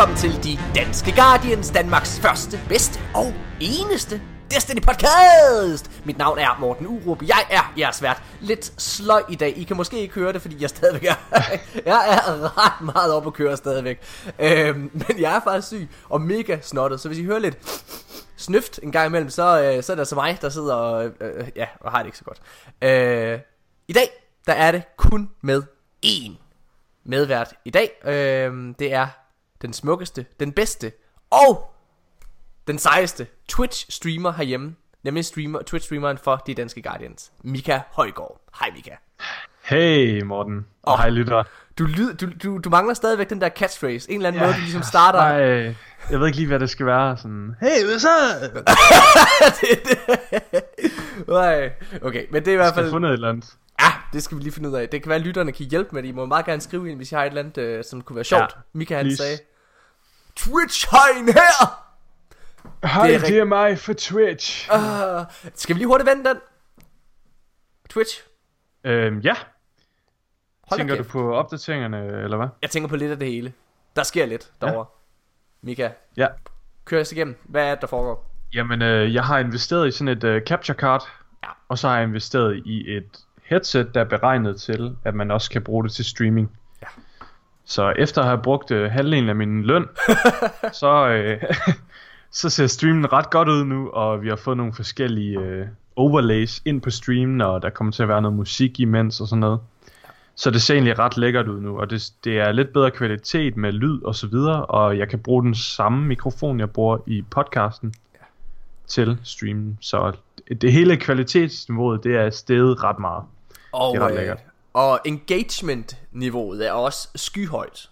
Velkommen til De Danske Guardians, Danmarks første, bedste og eneste Destiny Podcast! Mit navn er Morten Urup, jeg er jeres vært. Lidt sløj i dag, I kan måske ikke høre det, fordi jeg stadigvæk er... jeg er ret meget op at køre stadigvæk. Øhm, men jeg er faktisk syg og mega snottet, så hvis I hører lidt snøft en gang imellem, så, øh, så er det altså mig, der sidder og, øh, øh ja, og har det ikke så godt. Øh, I dag, der er det kun med én medvært i dag. Øh, det er den smukkeste, den bedste og den sejeste Twitch-streamer herhjemme. Nemlig streamer, Twitch-streameren for de danske Guardians. Mika Højgaard. Hej Mika. Hey Morten, og oh, hej lytter. Du, lyd, du, du, du mangler stadigvæk den der catchphrase. En eller anden ja, måde, du ligesom starter. Nej, jeg ved ikke lige, hvad det skal være. Sådan, hey, hvad så? Nej, okay, men det er i hvert fald... Jeg fundet et eller andet. Ja, det skal vi lige finde ud af. Det kan være, at lytterne kan hjælpe med det. I må meget gerne skrive ind, hvis jeg har et eller andet, øh, som kunne være sjovt. Ja, Mika han sagde, Twitch hegn her! Hej, det er, det er mig for Twitch. Uh, skal vi lige hurtigt vende den? Twitch? Øhm, ja. Hold tænker du på opdateringerne, eller hvad? Jeg tænker på lidt af det hele. Der sker lidt derovre. Ja. Mika. Ja. Kør os igennem. Hvad er det, der foregår? Jamen, øh, jeg har investeret i sådan et øh, capture card. Ja. Og så har jeg investeret i et headset, der er beregnet til, at man også kan bruge det til streaming. Så efter at have brugt øh, halvdelen af min løn, så, øh, så ser streamen ret godt ud nu, og vi har fået nogle forskellige øh, overlays ind på streamen, og der kommer til at være noget musik imens og sådan noget. Så det ser egentlig ret lækkert ud nu, og det, det er lidt bedre kvalitet med lyd og så videre, og jeg kan bruge den samme mikrofon, jeg bruger i podcasten ja. til streamen. Så det, det hele kvalitetsniveauet, det er steget ret meget. Og, det er ret lækkert. Og engagement-niveauet er også skyhøjt.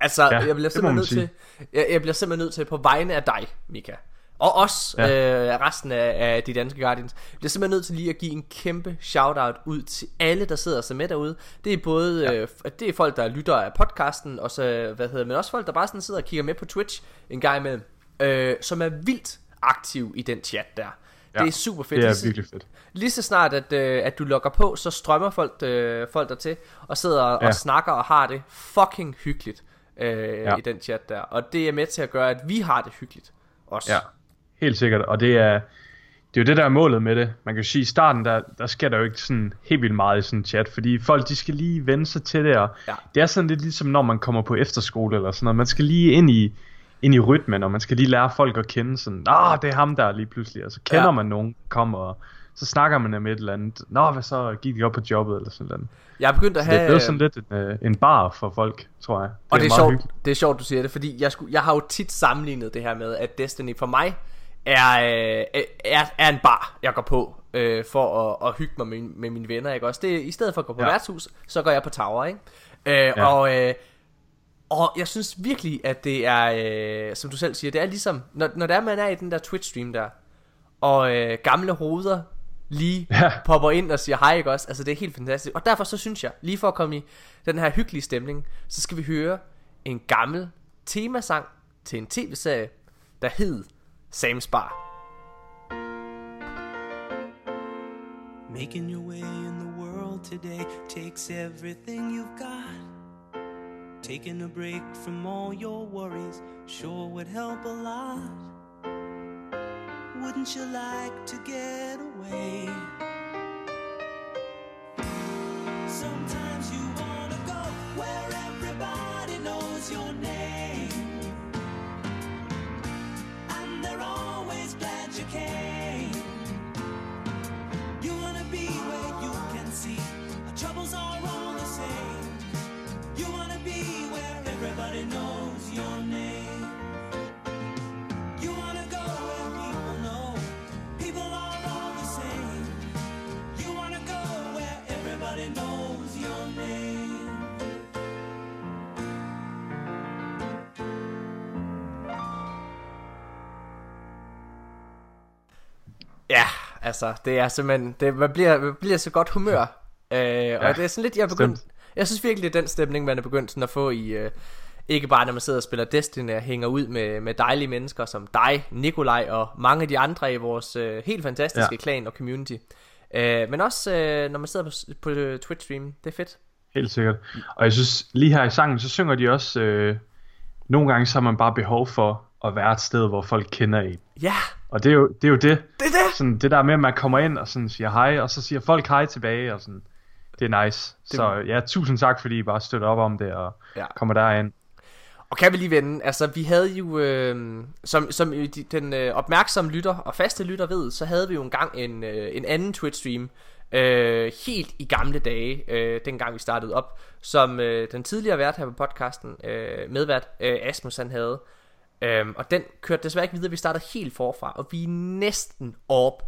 Altså, ja, jeg bliver simpelthen nødt til, jeg, jeg bliver simpelthen nødt til på vegne af dig, Mika, og os, ja. øh, resten af, af de danske Guardians, jeg bliver simpelthen nødt til lige at give en kæmpe shout-out ud til alle, der sidder sig med derude. Det er både, ja. øh, det er folk, der lytter af podcasten, og så, hvad hedder men også folk, der bare sådan sidder og kigger med på Twitch en gang imellem, øh, som er vildt aktiv i den chat der. Ja, det er super fedt. Det er virkelig fedt. Lige så snart, at, øh, at du logger på, så strømmer folk, øh, folk der til og sidder ja. og snakker og har det fucking hyggeligt øh, ja. i den chat der. Og det er med til at gøre, at vi har det hyggeligt også. Ja, helt sikkert. Og det er, det er jo det, der er målet med det. Man kan jo sige, i starten, der, der sker der jo ikke sådan helt vildt meget i sådan en chat, fordi folk, de skal lige vende sig til det, og ja. det er sådan lidt ligesom, når man kommer på efterskole eller sådan noget. Man skal lige ind i, ind i rytmen, og man skal lige lære folk at kende sådan, ah, det er ham der lige pludselig, og så kender ja. man nogen, kommer og så snakker man med et eller andet, nå, hvad så, gik de op på jobbet, eller sådan noget. Jeg er begyndt at have... det er blevet sådan lidt en, øh, en bar for folk, tror jeg. Det og det er, er sjovt, hyggeligt. det er sjovt, du siger det, fordi jeg, skulle, jeg har jo tit sammenlignet det her med, at Destiny for mig er, øh, er, er en bar, jeg går på øh, for at, at hygge mig med, med mine venner, ikke også? Det, I stedet for at gå på ja. værtshus, så går jeg på Tower, ikke? Øh, ja. Og... Øh, og jeg synes virkelig, at det er, øh, som du selv siger, det er ligesom, når, når der man er i den der Twitch-stream der, og øh, gamle hoveder lige ja. popper ind og siger hej, ikke også? Altså det er helt fantastisk. Og derfor så synes jeg, lige for at komme i den her hyggelige stemning, så skal vi høre en gammel temasang til en tv-serie, der hed Sam's Bar. Making your way in the world today takes everything you've got. Taking a break from all your worries sure would help a lot. Wouldn't you like to get away? Sometimes you wanna go where everybody knows your name. And they're always glad you came. Altså, det er simpelthen, det, man, bliver, man bliver så godt humør. Øh, ja, og det er sådan lidt, jeg er begyndt, jeg synes virkelig, det er den stemning, man er begyndt sådan at få i, øh, ikke bare når man sidder og spiller Destiny og hænger ud med, med dejlige mennesker som dig, Nikolaj og mange af de andre i vores øh, helt fantastiske ja. klan og community. Øh, men også øh, når man sidder på, på Twitch stream, det er fedt. Helt sikkert. Og jeg synes, lige her i sangen, så synger de også øh, nogle gange så har man bare behov for at være et sted, hvor folk kender en. Ja. Og det er jo det. Er jo det. Det er det. Sådan, det der med, at man kommer ind og sådan siger hej, og så siger folk hej tilbage, og sådan. Det er nice. Det... Så ja, tusind tak, fordi I bare støtter op om det, og ja. kommer derind. Og kan vi lige vende, altså vi havde jo, øh, som, som den øh, opmærksomme lytter og faste lytter ved, så havde vi jo engang en, øh, en anden Twitch-stream, øh, helt i gamle dage, øh, dengang vi startede op, som øh, den tidligere vært her på podcasten, øh, medvært øh, Asmus han havde. Øh, og den kørte desværre ikke videre, vi startede helt forfra, og vi er næsten op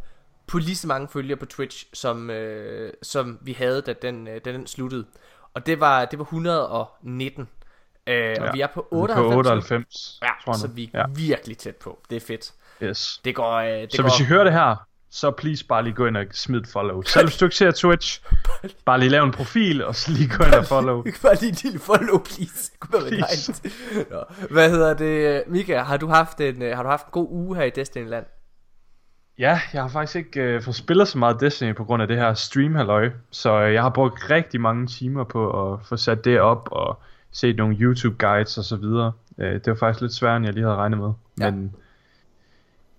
på lige så mange følgere på Twitch, som, øh, som vi havde, da den, øh, da den sluttede. Og det var, det var 119. Øh, ja. Og vi er på 98. På 98 ja, tror jeg så vi er ja. virkelig tæt på. Det er fedt. Yes. Det går, øh, det så går... hvis I hører det her, så please bare lige gå ind og smid follow. Selv hvis du ikke ser Twitch, bare lige lave en profil, og så lige gå ind og follow. bare lige lille follow, please. please. Nå. Hvad hedder det? Mika, har du haft en, øh, har du haft en god uge her i Destiny-land? Ja, jeg har faktisk ikke øh, fået spillet så meget Destiny på grund af det her stream halløj. Så øh, jeg har brugt rigtig mange timer på at få sat det op og set nogle YouTube guides og så videre. Øh, det var faktisk lidt sværere end jeg lige havde regnet med. Ja. Men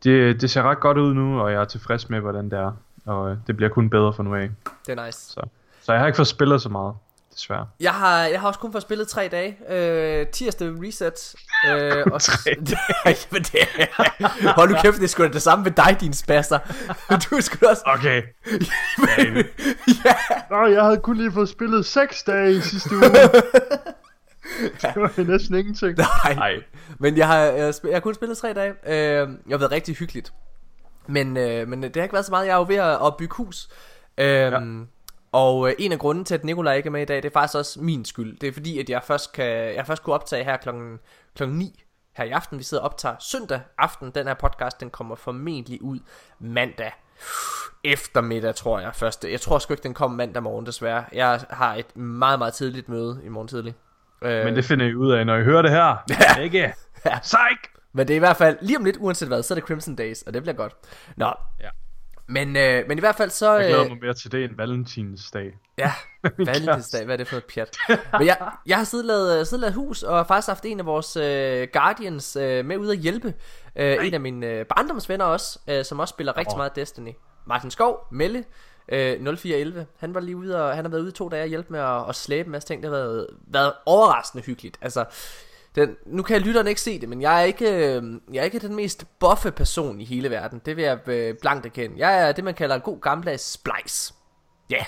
det, det ser ret godt ud nu, og jeg er tilfreds med hvordan det er. Og øh, det bliver kun bedre for nu af. Det er nice. Så, så jeg har ikke fået spillet så meget desværre. Jeg har, jeg har også kun fået spillet tre dage. Øh, tirsdag reset. Øh, og tre Jamen, det Hold nu kæft, det er sgu da det samme med dig, din spasser. Du skulle også... Okay. ja. Nå, jeg havde kun lige fået spillet seks dage i sidste uge. det var næsten ingenting. Nej. Nej. Men jeg har, jeg, jeg har kun spillet tre dage. Øh, jeg har været rigtig hyggeligt. Men, øh, men det har ikke været så meget. Jeg er jo ved at, at bygge hus. Øh, ja. Og øh, en af grunden til, at Nikolaj ikke er med i dag, det er faktisk også min skyld. Det er fordi, at jeg først, kan, jeg først kunne optage her klokken, klokken 9 her i aften. Vi sidder og optager søndag aften. Den her podcast, den kommer formentlig ud mandag eftermiddag, tror jeg først. Jeg tror sgu ikke, den kommer mandag morgen, desværre. Jeg har et meget, meget tidligt møde i morgen tidlig. Øh, Men det finder I ud af, når I hører det her. Ja. Ikke? Ja. Psych! Men det er i hvert fald, lige om lidt, uanset hvad, så er det Crimson Days, og det bliver godt. Nå, ja. Men, øh, men i hvert fald så... Jeg glæder øh, mig mere til det end Valentinsdag. Ja, Valentinsdag, hvad er det for et pjat? Men jeg, jeg har siddet lavet, siddet lavet hus, og faktisk haft en af vores øh, Guardians øh, med ud at hjælpe. Øh, en af mine øh, barndomsvenner også, øh, som også spiller rigtig oh. meget Destiny. Martin Skov, Melle, øh, 0411. Han var lige ude, og han har været ude to dage og hjælpe med at, at slæbe en masse ting. Det har været, været overraskende hyggeligt. Altså, den, nu kan lytterne ikke se det, men jeg er ikke, øh, jeg er ikke den mest buffe person i hele verden. Det vil jeg øh, blankt erkende. Jeg er det, man kalder en god gammeldags splice. Ja, yeah.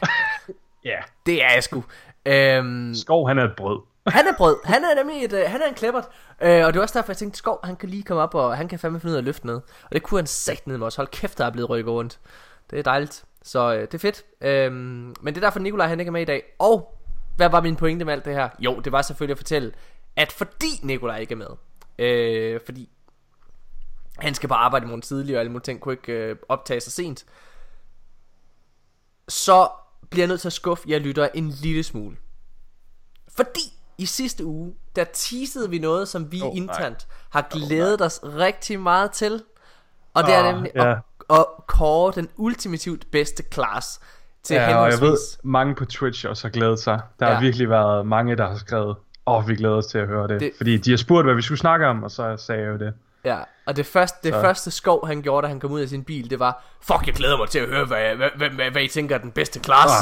ja, yeah. det er jeg sgu. Øhm, Skov, han er et brød. han er brød. Han er nemlig et, uh, han er en kleppert. Uh, og det var også derfor, jeg tænkte, Skov, han kan lige komme op, og han kan fandme finde ud af at løfte noget. Og det kunne han sagt ned med os. Hold kæft, der er blevet rykket rundt. Det er dejligt. Så uh, det er fedt. Uh, men det er derfor, Nikolaj han ikke er med i dag. Og hvad var min pointe med alt det her? Jo, det var selvfølgelig at fortælle, at fordi Nikolaj ikke er med, øh, fordi han skal bare arbejde i morgen tidlig, og alle mulige ting kunne ikke øh, optage sig sent, så bliver jeg nødt til at skuffe jer lytter en lille smule. Fordi i sidste uge, der teasede vi noget, som vi oh, internt nej. har glædet oh, os rigtig meget til. Og det er nemlig yeah. at, at kåre den ultimativt bedste class til ja, og jeg ved, mange på Twitch også har glædet sig. Der ja. har virkelig været mange, der har skrevet, Åh, oh, vi glæder os til at høre det. det. Fordi de har spurgt, hvad vi skulle snakke om, og så sagde jeg jo det. Ja, og det første, det første skov, han gjorde, da han kom ud af sin bil, det var, fuck, jeg glæder mig til at høre, hvad, hvad, hvad, hvad, hvad I tænker er den bedste klasse.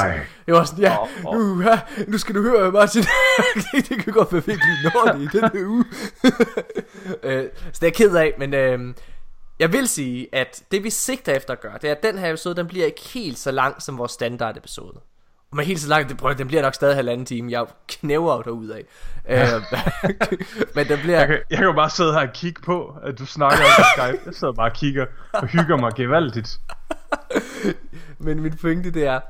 Det var sådan, ja, oh, oh. Uh, nu skal du høre, Martin, det kan godt være virkelig nårligt i den uge. uh, så det er jeg ked af, men uh, jeg vil sige, at det vi sigter efter at gøre, det er, at den her episode, den bliver ikke helt så lang som vores standard episode. Men helt så langt, det, prøv, den bliver nok stadig halvanden time. Jeg knæver derud af. Ja. Øh, men den bliver... Jeg kan, jeg kan bare sidde her og kigge på, at du snakker på Skype. Jeg sidder bare og kigger og hygger mig gevaldigt. men min pointe det er,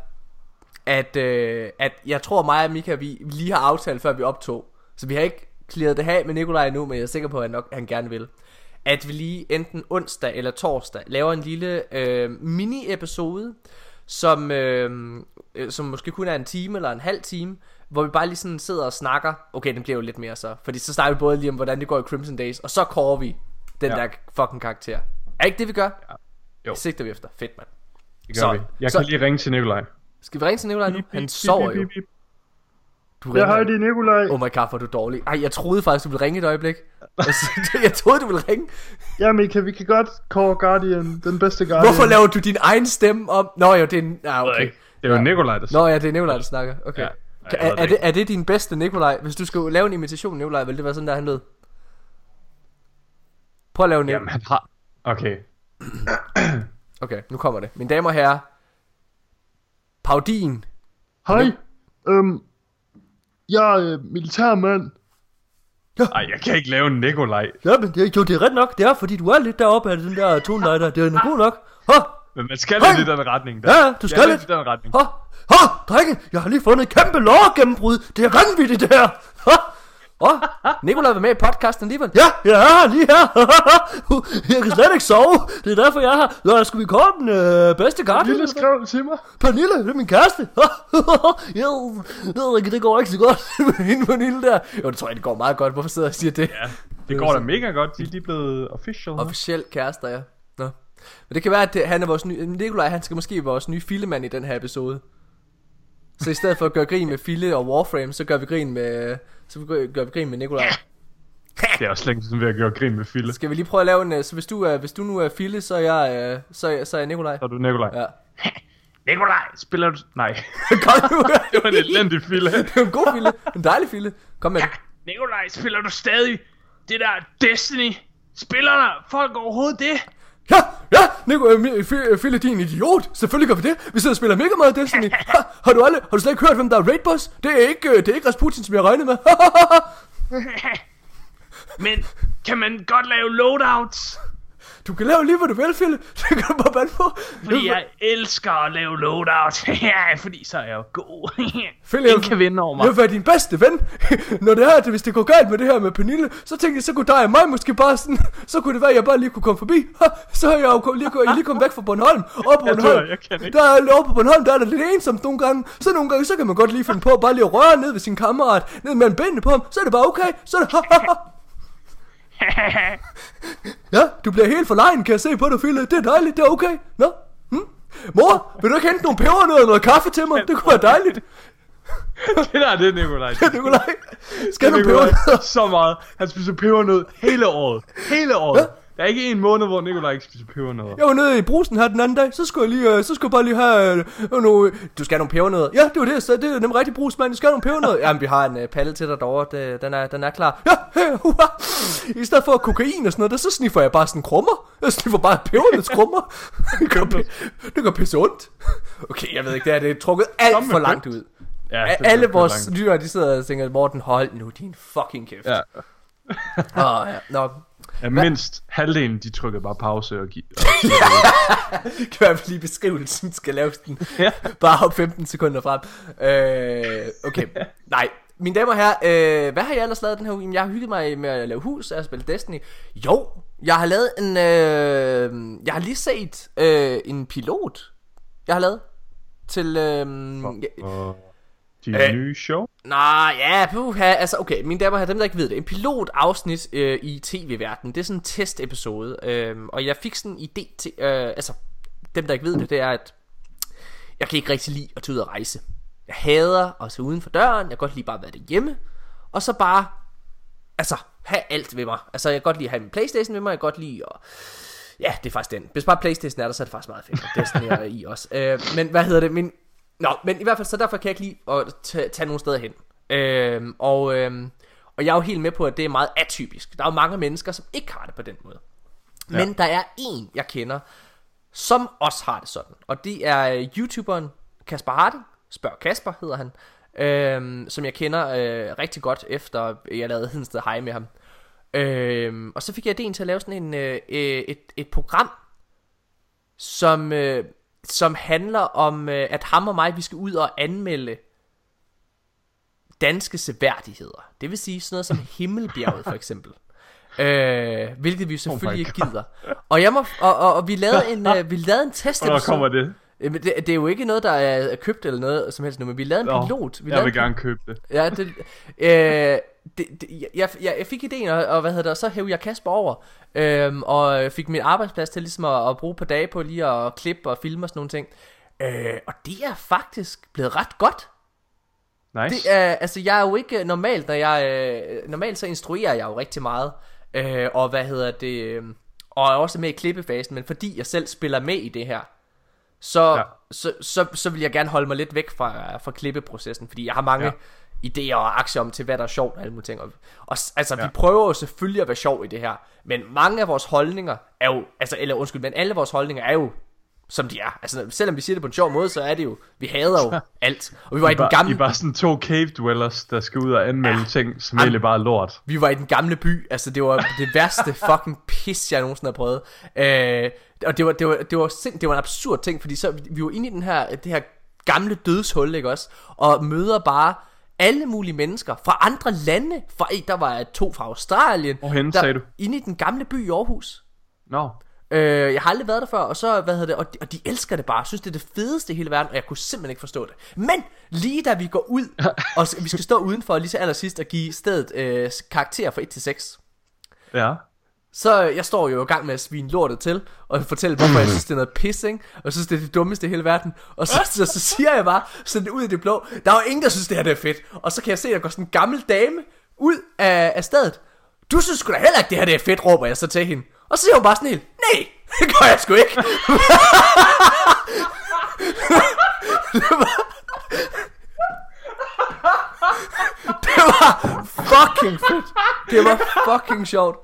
at, øh, at jeg tror mig og Mika, vi lige har aftalt, før vi optog. Så vi har ikke klaret det af med Nikolaj nu, men jeg er sikker på, at han, nok, han gerne vil. At vi lige enten onsdag eller torsdag laver en lille øh, mini-episode, som, øh, øh, som måske kun er en time eller en halv time, hvor vi bare lige sådan sidder og snakker. Okay, den bliver jo lidt mere så. Fordi så snakker vi både lige om, hvordan det går i Crimson Days, og så kårer vi den ja. der fucking karakter. Er ikke det, vi gør? Ja. Jo. Det sigter vi efter. Fedt, mand. Det gør så, vi. Jeg så, kan lige ringe til Nikolaj. Skal vi ringe til Nikolaj nu? Han sover jo. Du ringer. Jeg har det, Nikolaj. Oh my god, hvor er du dårlig. Ej, jeg troede faktisk, du ville ringe et øjeblik. altså, jeg troede, du ville ringe. Jamen, kan, vi kan godt call Guardian, den bedste Guardian. Hvorfor laver du din egen stemme om? Nå jo, det er. Ah, okay. Det er jo ja. Nikolaj, der Nå ja, det er Nikolaj, der snakker. Okay. Ja. Ja, er, er, det, er det din bedste Nikolaj? Hvis du skulle lave en imitation af Nikolaj, ville det være sådan der, han lød? Prøv at lave en Jamen, han har... Okay. okay, nu kommer det. Mine damer og herrer. Paudin. Hej. Øhm, jeg er militærmand. Ja. Ej, jeg kan ikke lave en Nikolaj. Ja, men det, jo, det er ret nok. Det er, fordi du er lidt deroppe af den der toneleiter. Det er god nok. Ha! Men man skal lidt i den retning der. Ja, du skal lidt. i den retning. Ha! Ha! Drenge, jeg har lige fundet et kæmpe gennembrud. Det er vanvittigt det her. Ha! Åh, oh, Nikolaj var med i podcasten alligevel. Ja, jeg er her lige her. jeg kan slet ikke sove. Det er derfor, jeg er her. Nå, skulle vi komme den øh, bedste karte? Pernille skrev til mig. Pernille, det er min kæreste. jeg ved ikke, det går ikke så godt med hende Pernille der. Jo, det tror jeg, det går meget godt. Hvorfor sidder jeg og siger det? Ja, det går da mega godt. De, de er blevet official. Officiel kærester, ja. Nå. Men det kan være, at det, han er vores nye... Nikolaj, han skal måske være vores nye filemand i den her episode. Så i stedet for at gøre grin med Fille og Warframe, så gør vi grin med, så gør vi grin med Nikolaj. det er også længe siden vi har gjort grin med Fille. Skal vi lige prøve at lave en, øh, så hvis du, er, hvis du nu er Fille, så er jeg, øh, så er, så er jeg Nikolaj. Så er du Nikolaj. Ja. Nikolaj, spiller du... Nej. Kom nu. det var en elendig Fille. det var en god Fille. En dejlig Fille. Kom med ja. Nikolaj, spiller du stadig det der Destiny? Spiller der folk overhovedet det? Ja, ja, Nico, øh, Phil din idiot. Selvfølgelig gør vi det. Vi sidder og spiller mega meget Destiny. Ha, har du aldrig, har du slet ikke hørt, hvem der er raid boss? Det er ikke, øh, det er ikke Rasputin, som jeg regnet med. Men kan man godt lave loadouts? Du kan lave lige, hvad du vil, Philip. Det kan du bare bande på. Fordi jeg elsker at lave loadout. ja, fordi så er jeg jo god. Philip, Ingen kan vinde over mig. Jeg vil være din bedste ven. Når det er, at hvis det går galt med det her med Pernille, så tænkte jeg, så kunne dig og mig måske bare sådan, så kunne det være, at jeg bare lige kunne komme forbi. så er jeg jo lige, jeg lige kommet væk fra Bornholm. Og på Bornholm, jeg, jeg kan ikke. Der er, over på Bornholm, der er der lidt ensomt nogle gange. Så nogle gange, så kan man godt lige finde på bare lige at røre ned ved sin kammerat, ned mellem benene på ham. Så er det bare okay. Så er det, ja, du bliver helt forlegen, kan jeg se på dig, Fille. Det er dejligt, det er okay. Nå? Hm? Mor, vil du ikke hente nogle pebernødder og noget kaffe til mig? Det kunne være dejligt. det der er det, Nikolaj. Det er Nikolaj. Skal du pebernødder? Så meget. Han spiser pebernød hele året. Hele året. Ja. Der er ikke en måned, hvor Nikolaj ikke spiser pebernødder. Jeg var nede i brusen her den anden dag, så skulle jeg lige, uh, så skulle jeg bare lige have uh, nogle... Du skal have nogle pebernødder. Ja, det var det, så det er nemlig rigtig brusmand. Du skal have nogle pebernødder. Jamen, vi har en uh, palle til dig derovre, det, den, er, den er klar. Ja, hey, uh, I stedet for kokain og sådan noget, der, så sniffer jeg bare sådan krummer. Jeg sniffer bare pebernødskrummer. det, gør, det gør pisse ondt. Okay, jeg ved ikke, det er, det er trukket alt for langt ud. Ja, Alle vores lytter, de sidder og tænker, Morten, hold nu din fucking kæft. Ja. oh, ja. Nå, Ja, mindst halvdelen, de trykker bare pause og giver. kan være lige beskrivelsen skal laves den. Ja. Bare op 15 sekunder frem. Øh, okay, nej. Mine damer og herrer, øh, hvad har jeg ellers lavet den her uge? Jeg har hygget mig med at lave hus og spille Destiny. Jo, jeg har lavet en... Øh, jeg har lige set øh, en pilot, jeg har lavet til... Øh. De øh, nye show? Nej, ja, puha, altså okay, mine damer her, dem der ikke ved det, en pilot afsnit øh, i tv-verdenen, det er sådan en testepisode, øh, og jeg fik sådan en idé til, øh, altså, dem der ikke ved det, det er, at jeg kan ikke rigtig lide at tage ud og rejse. Jeg hader at se uden for døren, jeg kan godt lide bare at være derhjemme, og så bare, altså, have alt ved mig. Altså, jeg kan godt lide at have min Playstation ved mig, jeg kan godt lide at... Ja, det er faktisk den. Hvis bare Playstation er der, så er det faktisk meget fedt. Destiny er i også. Øh, men hvad hedder det? Min, Nå, men i hvert fald, så derfor kan jeg ikke lide at tage, tage nogle steder hen. Øhm, og, øhm, og jeg er jo helt med på, at det er meget atypisk. Der er jo mange mennesker, som ikke har det på den måde. Ja. Men der er en, jeg kender, som også har det sådan. Og det er øh, YouTuberen Kasper Harding. Spørg Kasper hedder han. Øhm, som jeg kender øh, rigtig godt, efter jeg lavede Hedensted Hej med ham. Øhm, og så fik jeg ideen til at lave sådan en, øh, et, et program, som... Øh, som handler om, øh, at ham og mig, vi skal ud og anmelde danske seværdigheder. Det vil sige sådan noget som Himmelbjerget for eksempel. Øh, hvilket vi jo selvfølgelig oh ikke gider. Og, jeg må, og, og, og vi lavede en, uh, vi lavede en test Hvornår kommer det? Det, det er jo ikke noget, der er købt eller noget som helst nu, men vi lavede en pilot. Vi jeg vil gerne købe det. Ja, det, øh, det, det, jeg, jeg, jeg fik ideen, og, og hvad hedder det, og så hævde jeg Kasper over, øhm, og fik min arbejdsplads til ligesom at, at bruge på dage på lige at klippe og filme og sådan nogle ting. Øh, og det er faktisk blevet ret godt. Nice. Det er, altså jeg er jo ikke normalt, når jeg, øh, normalt så instruerer jeg jo rigtig meget. øh, og hvad hedder det, øh, og er også med i klippefasen, men fordi jeg selv spiller med i det her, så, ja. så, så, så vil jeg gerne holde mig lidt væk fra, fra klippeprocessen, fordi jeg har mange ja. Idéer og aktier om til, hvad der er sjovt og alle mulige ting. Og, og altså, ja. vi prøver jo selvfølgelig at være sjov i det her, men mange af vores holdninger er jo, altså, eller undskyld, men alle vores holdninger er jo som de er. Altså, selvom vi siger det på en sjov måde, så er det jo, vi hader jo alt. Og vi var I, i den gamle... I var sådan to cave dwellers, der skal ud og anmelde ja. ting, som egentlig bare er lort. Vi var i den gamle by, altså det var det værste fucking pis, jeg nogensinde har prøvet. Øh, og det var, det var, det var, sind, det var en absurd ting, fordi så, vi var inde i den her, det her gamle dødshul, ikke også? Og møder bare alle mulige mennesker fra andre lande. Fra, der var to fra Australien. Hvorhen sagde du? Inde i den gamle by i Aarhus. Nå. No. Øh, jeg har aldrig været der før, og så, hvad hedder det, og de, og de elsker det bare, synes det er det fedeste i hele verden, og jeg kunne simpelthen ikke forstå det. Men, lige da vi går ud, og vi skal stå udenfor lige til allersidst og give stedet øh, karakter fra 1 til 6. Ja. Så jeg står jo i gang med at svine lortet til, og fortælle, hvorfor jeg synes, det er noget pissing, ikke? Og jeg synes, det er det dummeste i hele verden. Og så, så, så siger jeg bare, sådan ud i det blå, der er jo ingen, der synes, det her det er fedt. Og så kan jeg se, at der går sådan en gammel dame ud af, af stedet. Du synes sgu da heller ikke, det her det er fedt, råber jeg så til hende. Og så siger hun bare sådan helt, nej, det gør jeg sgu ikke. det var... Det var fucking fedt. Det var fucking sjovt.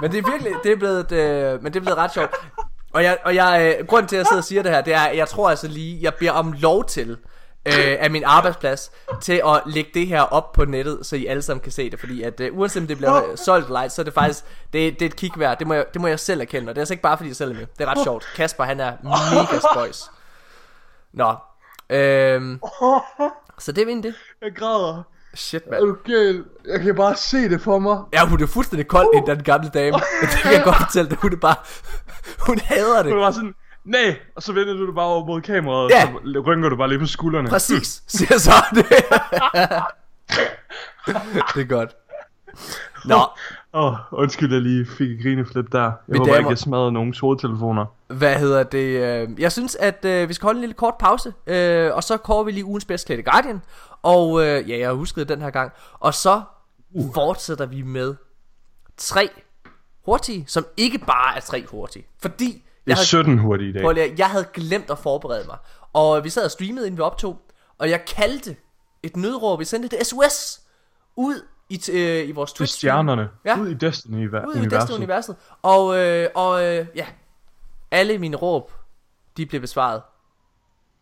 Men det er virkelig, det er blevet, øh, men det er blevet ret sjovt. Og jeg, og jeg, øh, grunden til at jeg sidder og siger det her, det er, jeg tror altså lige, jeg beder om lov til, øh, af min arbejdsplads til at lægge det her op på nettet, så I alle sammen kan se det. Fordi at øh, uanset om det bliver oh. solgt light, så er det faktisk det, det er et kig værd. Det må, jeg, det må jeg selv erkende, og det er altså ikke bare fordi jeg selv er med. Det er ret sjovt. Kasper han er mega spøjs. Nå. Øhm, så det er egentlig det. Jeg græder. Shit, mand. Okay, jeg kan bare se det for mig. Ja, hun er fuldstændig kold, uh. den gamle dame. Det kan jeg godt fortælle dig. Hun er bare... Hun hader det. Hun var sådan, nej, og så vender du dig bare over mod kameraet, ja. og så rynker du bare lige på skuldrene. Præcis, siger så det. det er godt. Nå. Åh, oh, undskyld, jeg lige fik et grineflip der. Jeg Mit håber damer, ikke, jeg smadrede nogen hovedtelefoner. Hvad hedder det? Øh, jeg synes, at øh, vi skal holde en lille kort pause, øh, og så kommer vi lige ugens bedst klædte Guardian. Og ja, jeg har husket den her gang. Og så uh. fortsætter vi med tre hurtige, som ikke bare er tre hurtige. Fordi det er 17 hurtigt i dag. Prøv jeg havde glemt at forberede mig. Og vi sad og streamede, inden vi optog. Og jeg kaldte et nødråb. Vi sendte et SOS ud i, øh, i vores Twitch. Til stjernerne. Ja. Ud i Destiny-universet. Ud i Destiny-universet. Og, øh, og øh, ja, alle mine råb, de blev besvaret.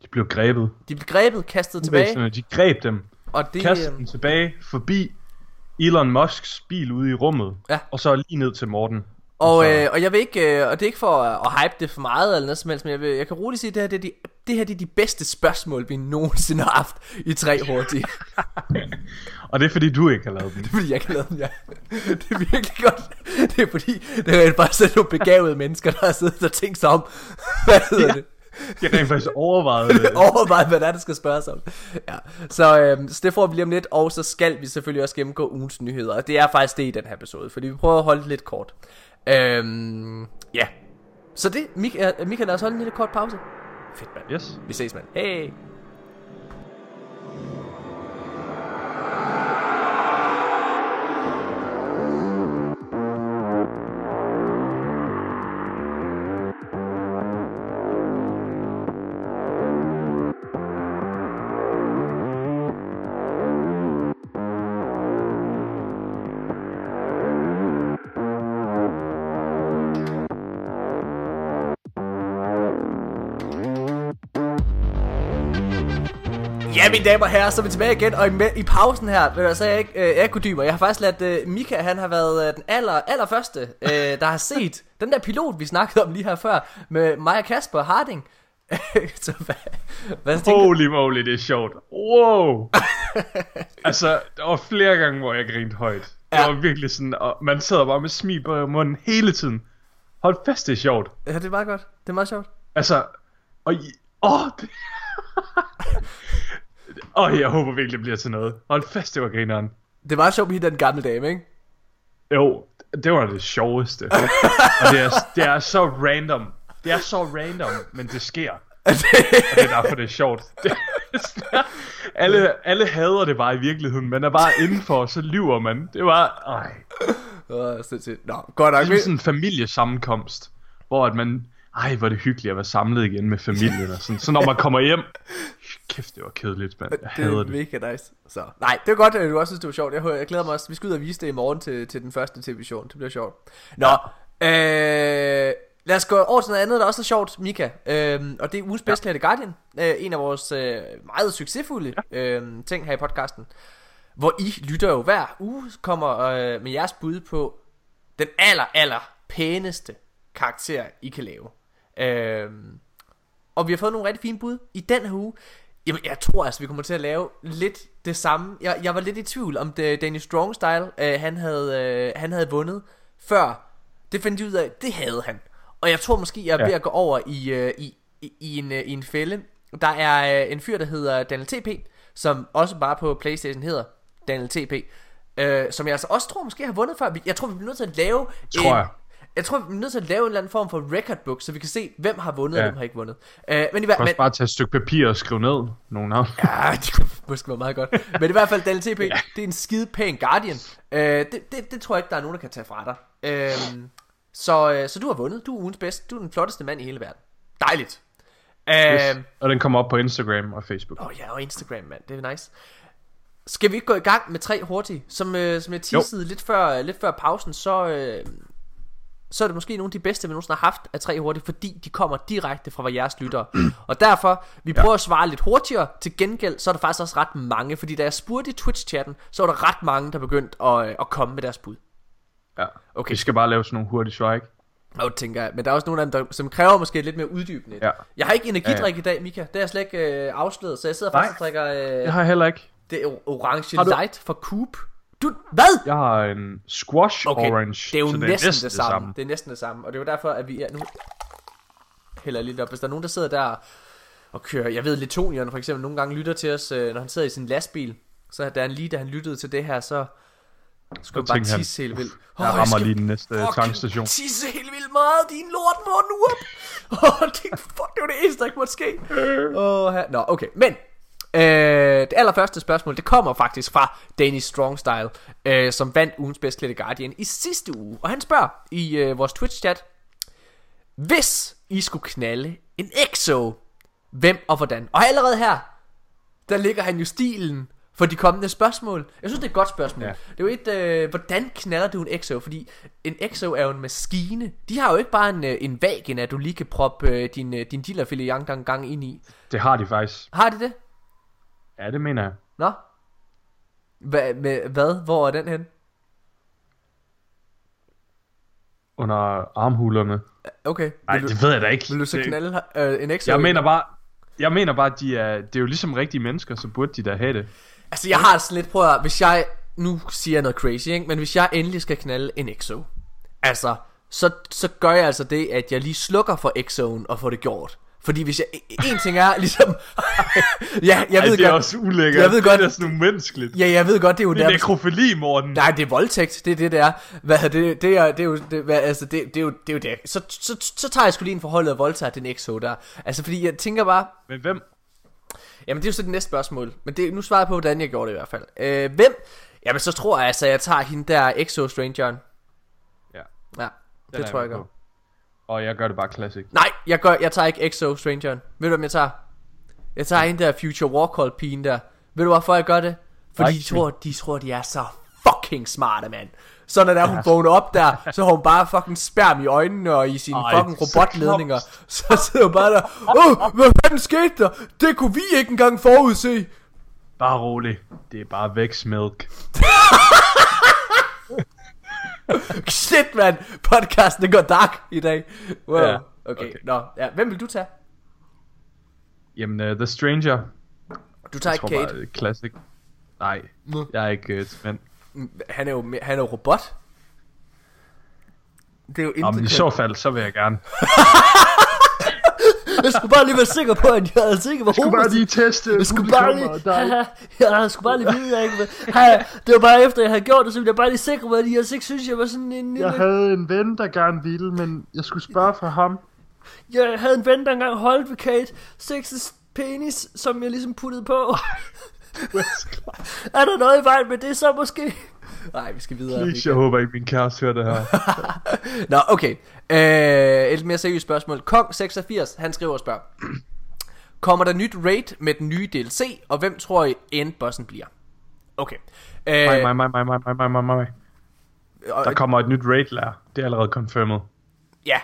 De blev grebet. De blev grebet, kastet tilbage. De greb dem. Og det, kastede øh, dem tilbage forbi Elon Musks bil ude i rummet. Ja. Og så lige ned til Morten. Og, øh, og jeg vil ikke, øh, og det er ikke for at, hype det for meget eller noget som helst, men jeg, vil, jeg kan roligt sige, at det her, det, er de, det her det er de bedste spørgsmål, vi nogensinde har haft i tre hurtige. og det er fordi, du ikke har lavet dem. Det er fordi, jeg ikke har lavet dem, ja. Det er virkelig godt. Det er fordi, det er bare sådan nogle begavede mennesker, der har siddet og tænkt sig om, hvad hedder ja. det? Jeg har rent faktisk overvejet det. overvejet, hvad der, er, der skal spørges om. Ja. Så, øhm, så det får vi lige om lidt, og så skal vi selvfølgelig også gennemgå ugens nyheder. Og det er faktisk det i den her episode, fordi vi prøver at holde det lidt kort. Øhm, ja. Så det, Michael, Michael lad os holde en lille kort pause. Fedt, mand. Yes. Vi ses, mand. Hey. Mine damer og herrer, så er vi tilbage igen, og i, i pausen her, vil jeg sige, ikke, øh, ekodymer. Jeg har faktisk ladt øh, Mika, han har været øh, den aller, aller første, øh, der har set den der pilot, vi snakkede om lige her før, med Maja Kasper Harding. så hvad, hvad Holy moly, det er sjovt. Wow. altså, der var flere gange, hvor jeg grinte højt. Ja. Det var virkelig sådan, og man sidder bare med smil på munden hele tiden. Hold fast, det er sjovt. Ja, det er meget godt. Det er meget sjovt. Altså, og... Åh, oh, det... Åh, oh, jeg håber virkelig, det bliver til noget. Hold fast, det var grineren. Det var sjovt med den gamle dame, ikke? Jo, det var det sjoveste. og det er, det er så random. Det er så random, men det sker. og det er derfor, det er sjovt. alle, alle hader det bare i virkeligheden. Man er bare indenfor, så lyver man. Det var... Ej. Nå, godt nok. Det er sådan en familiesammenkomst, hvor at man... Ej, hvor er det hyggeligt at være samlet igen med familien og sådan. Så når man kommer hjem... Kæft, det var kedeligt, mand. Jeg det er det. mega nice. Så, nej, det er godt, at du også synes, det var sjovt. Jeg, jeg glæder mig også. Vi skal ud og vise det i morgen til, til den første tv-show. Det bliver sjovt. Nå, ja. øh, Lad os gå over til noget andet, der også er sjovt, Mika. Øhm, og det er ugens bedste ja. Guardian. Øh, en af vores øh, meget succesfulde ja. øh, ting her i podcasten. Hvor I lytter jo hver uge, kommer øh, med jeres bud på den aller, aller pæneste karakter, I kan lave. Øh, og vi har fået nogle rigtig fine bud i den her uge. Jamen, jeg tror altså, vi kommer til at lave lidt det samme. Jeg, jeg var lidt i tvivl om det, Danny Strong Style, øh, han, havde, øh, han havde vundet før. Det fandt jeg ud af, det havde han. Og jeg tror måske, jeg er ja. ved at gå over i, uh, i, i, i, en, uh, i en fælde. Der er uh, en fyr, der hedder Daniel TP, som også bare på Playstation hedder Daniel TP. Uh, som jeg altså også tror måske har vundet før. Jeg tror, vi bliver nødt til at lave tror en, jeg. Jeg tror, vi er nødt til at lave en eller anden form for record book, så vi kan se, hvem har vundet, ja. og hvem har ikke vundet. Uh, men i hvert fald... bare tage et stykke papir og skrive ned nogle navn. ja, det kunne måske være meget godt. men i hvert fald, Daniel TP, ja. det er en skide pæn Guardian. Uh, det, det, det tror jeg ikke, der er nogen, der kan tage fra dig. Uh, så, øh, så du har vundet. Du er ugens bedste. Du er den flotteste mand i hele verden. Dejligt. Yes. Uh, og den kommer op på Instagram og Facebook. Åh oh, ja, og Instagram, mand. Det er nice. Skal vi ikke gå i gang med tre hurtige? Som, øh, som jeg teasede lidt før, lidt før pausen, så, øh, så er det måske nogle af de bedste, vi nogensinde har haft af tre hurtige, fordi de kommer direkte fra jeres lyttere. og derfor, vi prøver ja. at svare lidt hurtigere. Til gengæld, så er der faktisk også ret mange, fordi da jeg spurgte i Twitch-chatten, så var der ret mange, der begyndte at, øh, at komme med deres bud. Ja. Okay. Vi skal bare lave sådan nogle hurtige svar, ikke? Og tænker jeg. Men der er også nogle af dem, der, som kræver måske lidt mere uddybende. Ja. Jeg har ikke energidrik ja, ja. i dag, Mika. Det er jeg slet ikke øh, afsløret, så jeg sidder faktisk og drikker... Øh, jeg har heller ikke. Det er orange light fra Coop. Du, hvad? Jeg har en squash okay. orange. Det er jo næsten, det, er næsten det, samme. det samme. Det er næsten det samme. Og det er jo derfor, at vi er... Nu hælder lidt op. Hvis der er nogen, der sidder der og kører... Jeg ved, Letonian for eksempel nogle gange lytter til os, øh, når han sidder i sin lastbil. Så der er en lige, da han lyttede til det her, så skulle bare tisse helt vildt. Oh, jeg rammer lige den næste tankstation. tisse helt vildt meget, din lort må nu op. Åh, oh, det, fuck, det var det eneste, der ikke måtte ske. Oh, her. Nå, okay, men... Øh, det allerførste spørgsmål, det kommer faktisk fra Danish Strong Style, øh, som vandt ugens bedst klædte Guardian i sidste uge. Og han spørger i øh, vores Twitch-chat, hvis I skulle knalde en EXO, hvem og hvordan? Og allerede her, der ligger han jo stilen for de kommende spørgsmål. Jeg synes, det er et godt spørgsmål. Ja. Det er jo et, øh, hvordan knaller du en EXO? Fordi en EXO er jo en maskine. De har jo ikke bare en, øh, en vagina, du lige kan proppe øh, din, øh, din dillerfilet yang gang ind i. Det har de faktisk. Har de det? Ja, det mener jeg. Nå? Hva, med, hvad? Hvor er den hen? Under armhulerne. Okay. Nej, det ved jeg da ikke. Vil du så knalde øh, en EXO? Jeg mener bare, jeg mener bare, de er, det er jo ligesom rigtige mennesker, så burde de da have det. Altså jeg har sådan lidt, prøv at hvis jeg, nu siger jeg noget crazy, ikke? men hvis jeg endelig skal knalde en EXO, altså, så, så gør jeg altså det, at jeg lige slukker for EXO'en og får det gjort. Fordi hvis jeg, en ting er ligesom Ja, jeg Ej, ved det er godt, også ulækkert. Jeg ved godt Det er sådan umenneskeligt. Ja, jeg ved godt, det er jo Det er nekrofili, Morten. Nej, det er voldtægt. Det er det, der Hvad er det, det er, det er jo det, hvad, altså, det, det, er jo, det er jo det. Så, så, så, så tager jeg sgu lige en forholdet af voldtaget den EXO der. Altså, fordi jeg tænker bare Men hvem? Jamen det er jo så det næste spørgsmål. Men det, nu svarer jeg på hvordan jeg gjorde det i hvert fald. Øh, Hvem? Jamen så tror jeg altså jeg tager hende der Exo Strangeren Ja. Ja Den det tror jeg, jeg gør Og jeg gør det bare classic Nej jeg, gør, jeg tager ikke Exo Strangeren Ved du hvem jeg tager? Jeg tager hende der Future Warcall pigen der Ved du hvorfor jeg gør det? Fordi de tror, de tror de er så fucking smarte mand så når der hun vågner op der, så har hun bare fucking sperm i øjnene og i sine Ej, fucking robotledninger. Så, så sidder hun bare der, åh, hvad fanden skete der? Det kunne vi ikke engang forudse. Bare rolig, det er bare væksmælk. Shit, man. Podcasten går dark i dag. Wow. Ja, okay. okay. Nå, ja. Hvem vil du tage? Jamen, uh, The Stranger. Du tager ikke Kate? Bare, classic. Nej, jeg er ikke uh, men han er jo, han er jo robot. Det er jo Jamen, i så fald, så vil jeg gerne. jeg skulle bare lige være sikker på, at jeg altså ikke var Jeg skulle bare lige teste Jeg skulle bare lige, ja, jeg skulle bare lige vide, jeg ikke Det var bare efter, jeg havde gjort det, så ville jeg bare lige sikre mig, at jeg ikke synes, jeg var sådan en... Jeg havde en ven, der gerne ville, men jeg skulle spørge for ham. Jeg havde en ven, der engang holdt ved Kate Six's penis, som jeg ligesom puttede på. er der noget i vejen med det så måske? Nej, vi skal videre. Please, jeg håber ikke, min kæreste hører det her. Nå, okay. Øh, et mere seriøst spørgsmål. Kong 86, han skriver og spørger. Kommer der nyt raid med den nye DLC, og hvem tror I endbossen bliver? Okay. Øh, mig, mig, mig, mig, mig, mig, mig, mig. Der kommer et nyt raid lær. Det er allerede confirmed. Ja,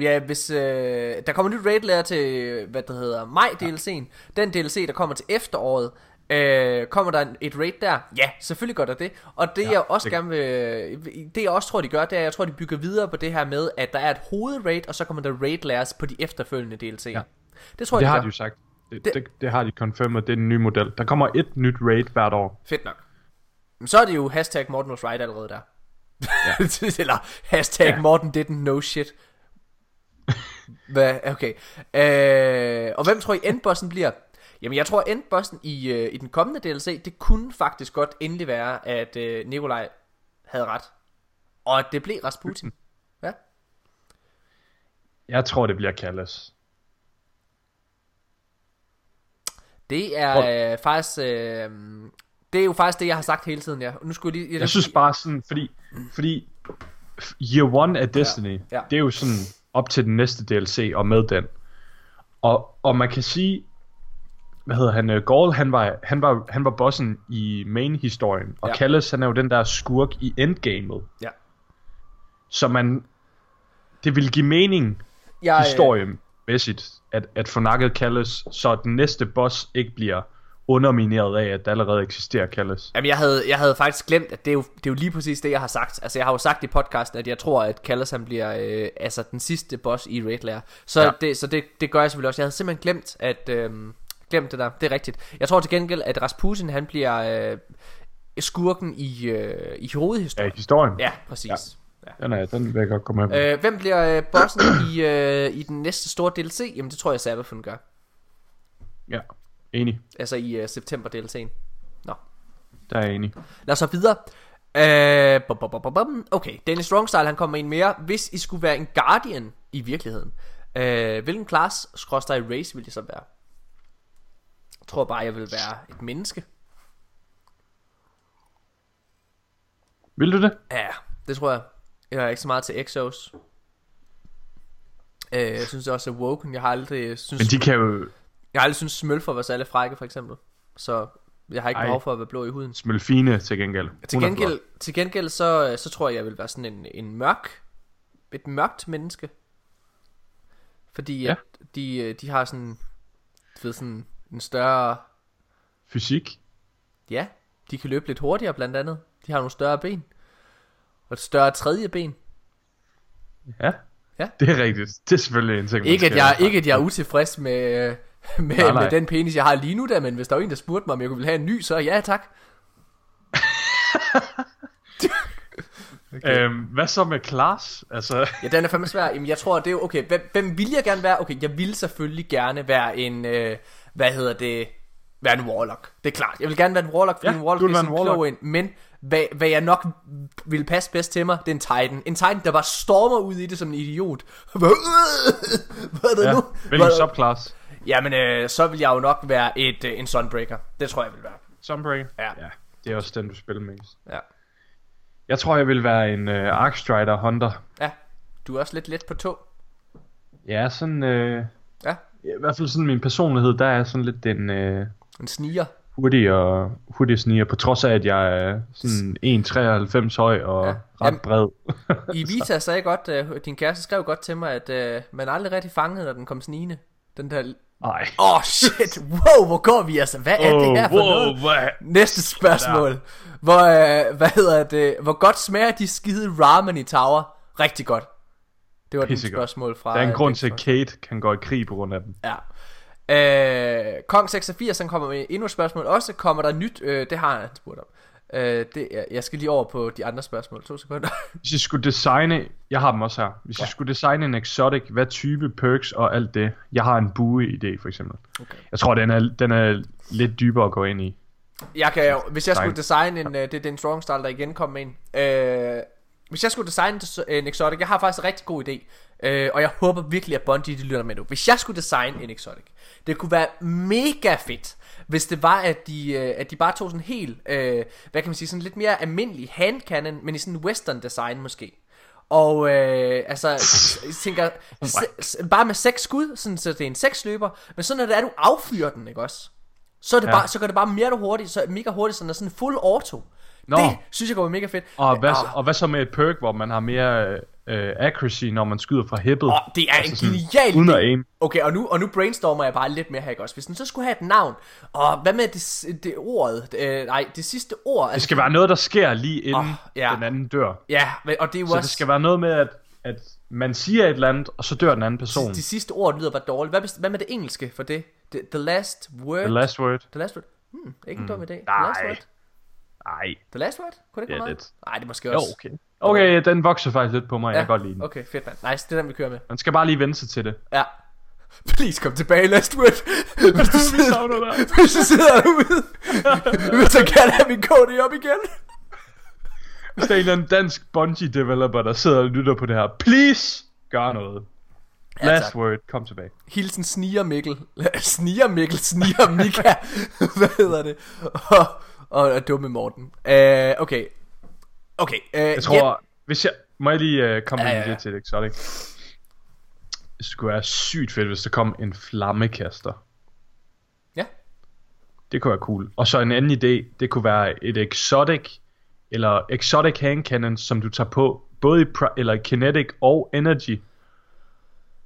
Ja, hvis øh, der kommer nyt raid lærer til, hvad det hedder, maj DLC'en. Den DLC, der kommer til efteråret, øh, kommer der et raid der? Ja, selvfølgelig gør der det. Og det ja, jeg også det... gerne vil, det jeg også tror, de gør, det er, jeg tror, de bygger videre på det her med, at der er et hovedraid, og så kommer der raid læres på de efterfølgende DLC'er. Ja. Det tror jeg, det de har gør. de jo sagt. Det, det, det, det har de confirmed, det er den nye model. Der kommer et nyt raid hvert år. Fedt nok. Så er det jo hashtag Morten was right allerede der. Ja. Eller hashtag ja. Morten didn't know shit. Hvad? Okay. Øh, og hvem tror I endbossen bliver? Jamen jeg tror endbossen i, øh, i den kommende DLC Det kunne faktisk godt endelig være At øh, Nikolaj havde ret Og at det blev Rasputin Hvad? Jeg tror det bliver Callas Det er øh, faktisk øh, Det er jo faktisk det jeg har sagt hele tiden ja. Nu skulle jeg, lige, jeg, jeg synes bare sådan Fordi, fordi Year One af Destiny ja, ja. Det er jo sådan op til den næste DLC og med den. Og, og man kan sige, hvad hedder han, uh, Gaul, han var, han var, han var bossen i main-historien, og ja. Callis, han er jo den der skurk i endgamet. Ja. Så man, det vil give mening, ja, historiemæssigt, at, at få nakket Callis, så den næste boss ikke bliver undermineret af, at der allerede eksisterer Callis. Jamen, jeg havde, jeg havde faktisk glemt, at det er, jo, det er jo lige præcis det, jeg har sagt. Altså, jeg har jo sagt i podcasten, at jeg tror, at Callis han bliver øh, altså den sidste boss i Raid Lair. Så, ja. det, så det, det gør jeg selvfølgelig også. Jeg havde simpelthen glemt, at... Øh, glemt det der, det er rigtigt. Jeg tror til gengæld, at Rasputin, han bliver øh, skurken i, øh, i hovedhistorien. Ja, i historien. Ja, præcis. Ja. Ja. Den, er, den vil jeg godt komme med. Øh, hvem bliver øh, bossen i, øh, i den næste store DLC? Jamen, det tror jeg, Sabafun gør. Ja. Enig. Altså i uh, september DLC'en. Nå. Der er jeg enig. Lad os så videre. Uh, okay, Dennis Strongstyle han kommer en mere. Hvis I skulle være en Guardian i virkeligheden, uh, hvilken class, skråstrej race, vil I så være? Tror bare, jeg vil være et menneske. Vil du det? Ja, det tror jeg. Jeg er ikke så meget til Exos. Uh, jeg synes også, at Woken, jeg har aldrig... Synes, Men de kan jo jeg har aldrig syntes smølfer var særlig frække for eksempel. Så jeg har ikke Ej. behov for at være blå i huden. Smølfine til gengæld. Til gengæld, til gengæld så, så tror jeg, jeg vil være sådan en, en mørk, et mørkt menneske. Fordi ja. at de, de har sådan, du ved, sådan en større... Fysik? Ja, de kan løbe lidt hurtigere blandt andet. De har nogle større ben. Og et større tredje ben. Ja, ja. det er rigtigt. Det er selvfølgelig en ting, ikke at, jeg, ikke at jeg er utilfreds med, med, nej, nej. med den penis, jeg har lige nu der, men hvis der var en, der spurgte mig, om jeg ville have en ny, så ja tak. okay. øhm, hvad så med Klaas? Altså... ja, den er fandme svær. Jamen, jeg tror, det er okay. Hvem, hvem vil jeg gerne være? Okay, jeg vil selvfølgelig gerne være en, øh, hvad hedder det, være en warlock. Det er klart. Jeg vil gerne være en warlock, fordi ja, en warlock er sådan en warlock. Ind, men hvad, hvad jeg nok vil passe bedst til mig, det er en titan. En titan, der bare stormer ud i det som en idiot. hvad er det ja, nu? Hvilken subclass? Jamen, øh, så vil jeg jo nok være et, øh, en Sunbreaker. Det tror jeg vil være. Sunbreaker? Ja. ja. Det er også den, du spiller mest. Ja. Jeg tror, jeg vil være en øh, Arkstrider Hunter. Ja. Du er også lidt let på to. Ja, sådan... Øh, ja. I hvert fald sådan min personlighed, der er sådan lidt en... Øh, en sniger. Hurtig og hurtig sniger, på trods af, at jeg er sådan 1,93 høj og ja. ret Jamen, bred. I Vita sagde godt, uh, din kæreste skrev godt til mig, at uh, man aldrig rigtig fangede, når den kom snigende. Den der Nej. Åh oh, shit, wow, hvor går vi altså? Hvad er oh, det her for wow, noget? Hvad? Næste spørgsmål. Hvor, øh, hvad hedder det? Hvor godt smager de skide ramen i Tower? Rigtig godt. Det var et spørgsmål fra... Der er en grund til, at Kate kan gå i krig på grund af den. Ja. Øh, Kong 86, han kommer med endnu et spørgsmål. Også kommer der nyt, øh, det har han spurgt om. Øh, det, jeg skal lige over på de andre spørgsmål. To sekunder. Hvis jeg skulle designe... Jeg har dem også her. Hvis ja. jeg skulle designe en exotic, hvad type perks og alt det. Jeg har en bue idé for eksempel. Okay. Jeg tror, den er, den er lidt dybere at gå ind i. Jeg kan hvis jeg skulle designe en, uh, det er den strong style, der igen kom med en. Uh, hvis jeg skulle designe en Exotic, jeg har faktisk en rigtig god idé, øh, og jeg håber virkelig, at Bungie de lytter med nu. Hvis jeg skulle designe en Exotic, det kunne være mega fedt, hvis det var, at de, øh, at de bare tog sådan helt, øh, hvad kan man sige, sådan lidt mere almindelig hand cannon, men i sådan en western design måske. Og øh, altså, jeg tænker, se, bare med seks skud, sådan, så det er en seks løber, men sådan er det, at du affyrer den, ikke også? Så, er det ja. bare, så går det bare mere hurtigt, så mega hurtigt, sådan, sådan full auto. Nå. Det synes jeg går mega fedt. Og hvad, og, og hvad så med et perk, hvor man har mere uh, accuracy, når man skyder fra hippet? Oh, det er altså en genial uden at aim. Okay, og nu, og nu brainstormer jeg bare lidt mere her, ikke også? Hvis den så skulle have et navn, og hvad med det, det ordet? Uh, nej, det sidste ord. Det skal altså, være noget, der sker lige inden oh, ja. den anden dør. Ja, og det er jo så også... det skal være noget med, at, at man siger et eller andet, og så dør den anden person. De, de sidste ord lyder bare dårligt. Hvad, hvad med det engelske for det? The, the last word? The last word. The last word. Hmm, ikke en dum idé. The last word. Nej. The Last Word? Kunne det ikke ja, være Nej, det måske også. Jo, okay. Okay, den vokser faktisk lidt på mig. Ja. Jeg kan godt lide den. Okay, fedt mand. Nice, det er den, vi kører med. Man skal bare lige vente sig til det. Ja. Please kom tilbage, Last Word. Hvis du sidder, hvis du sidder derude. Hvis jeg kan have min kode op igen. Hvis der er en eller anden dansk Bungie developer, der sidder og lytter på det her. Please, gør noget. Ja, Last tak. word, kom tilbage. Hilsen Sniger Mikkel. Sniger Mikkel, Sniger Mika. Hvad hedder det? Og, og, og dumme Morten. Uh, okay. Okay. Uh, jeg tror, yep. hvis jeg... Må jeg lige uh, komme ja, ja, ja. til det, Exotic? Det skulle være sygt fedt, hvis der kom en flammekaster. Ja. Det kunne være cool. Og så en anden idé, det kunne være et Exotic, eller Exotic Hand Cannon, som du tager på, både i eller Kinetic og Energy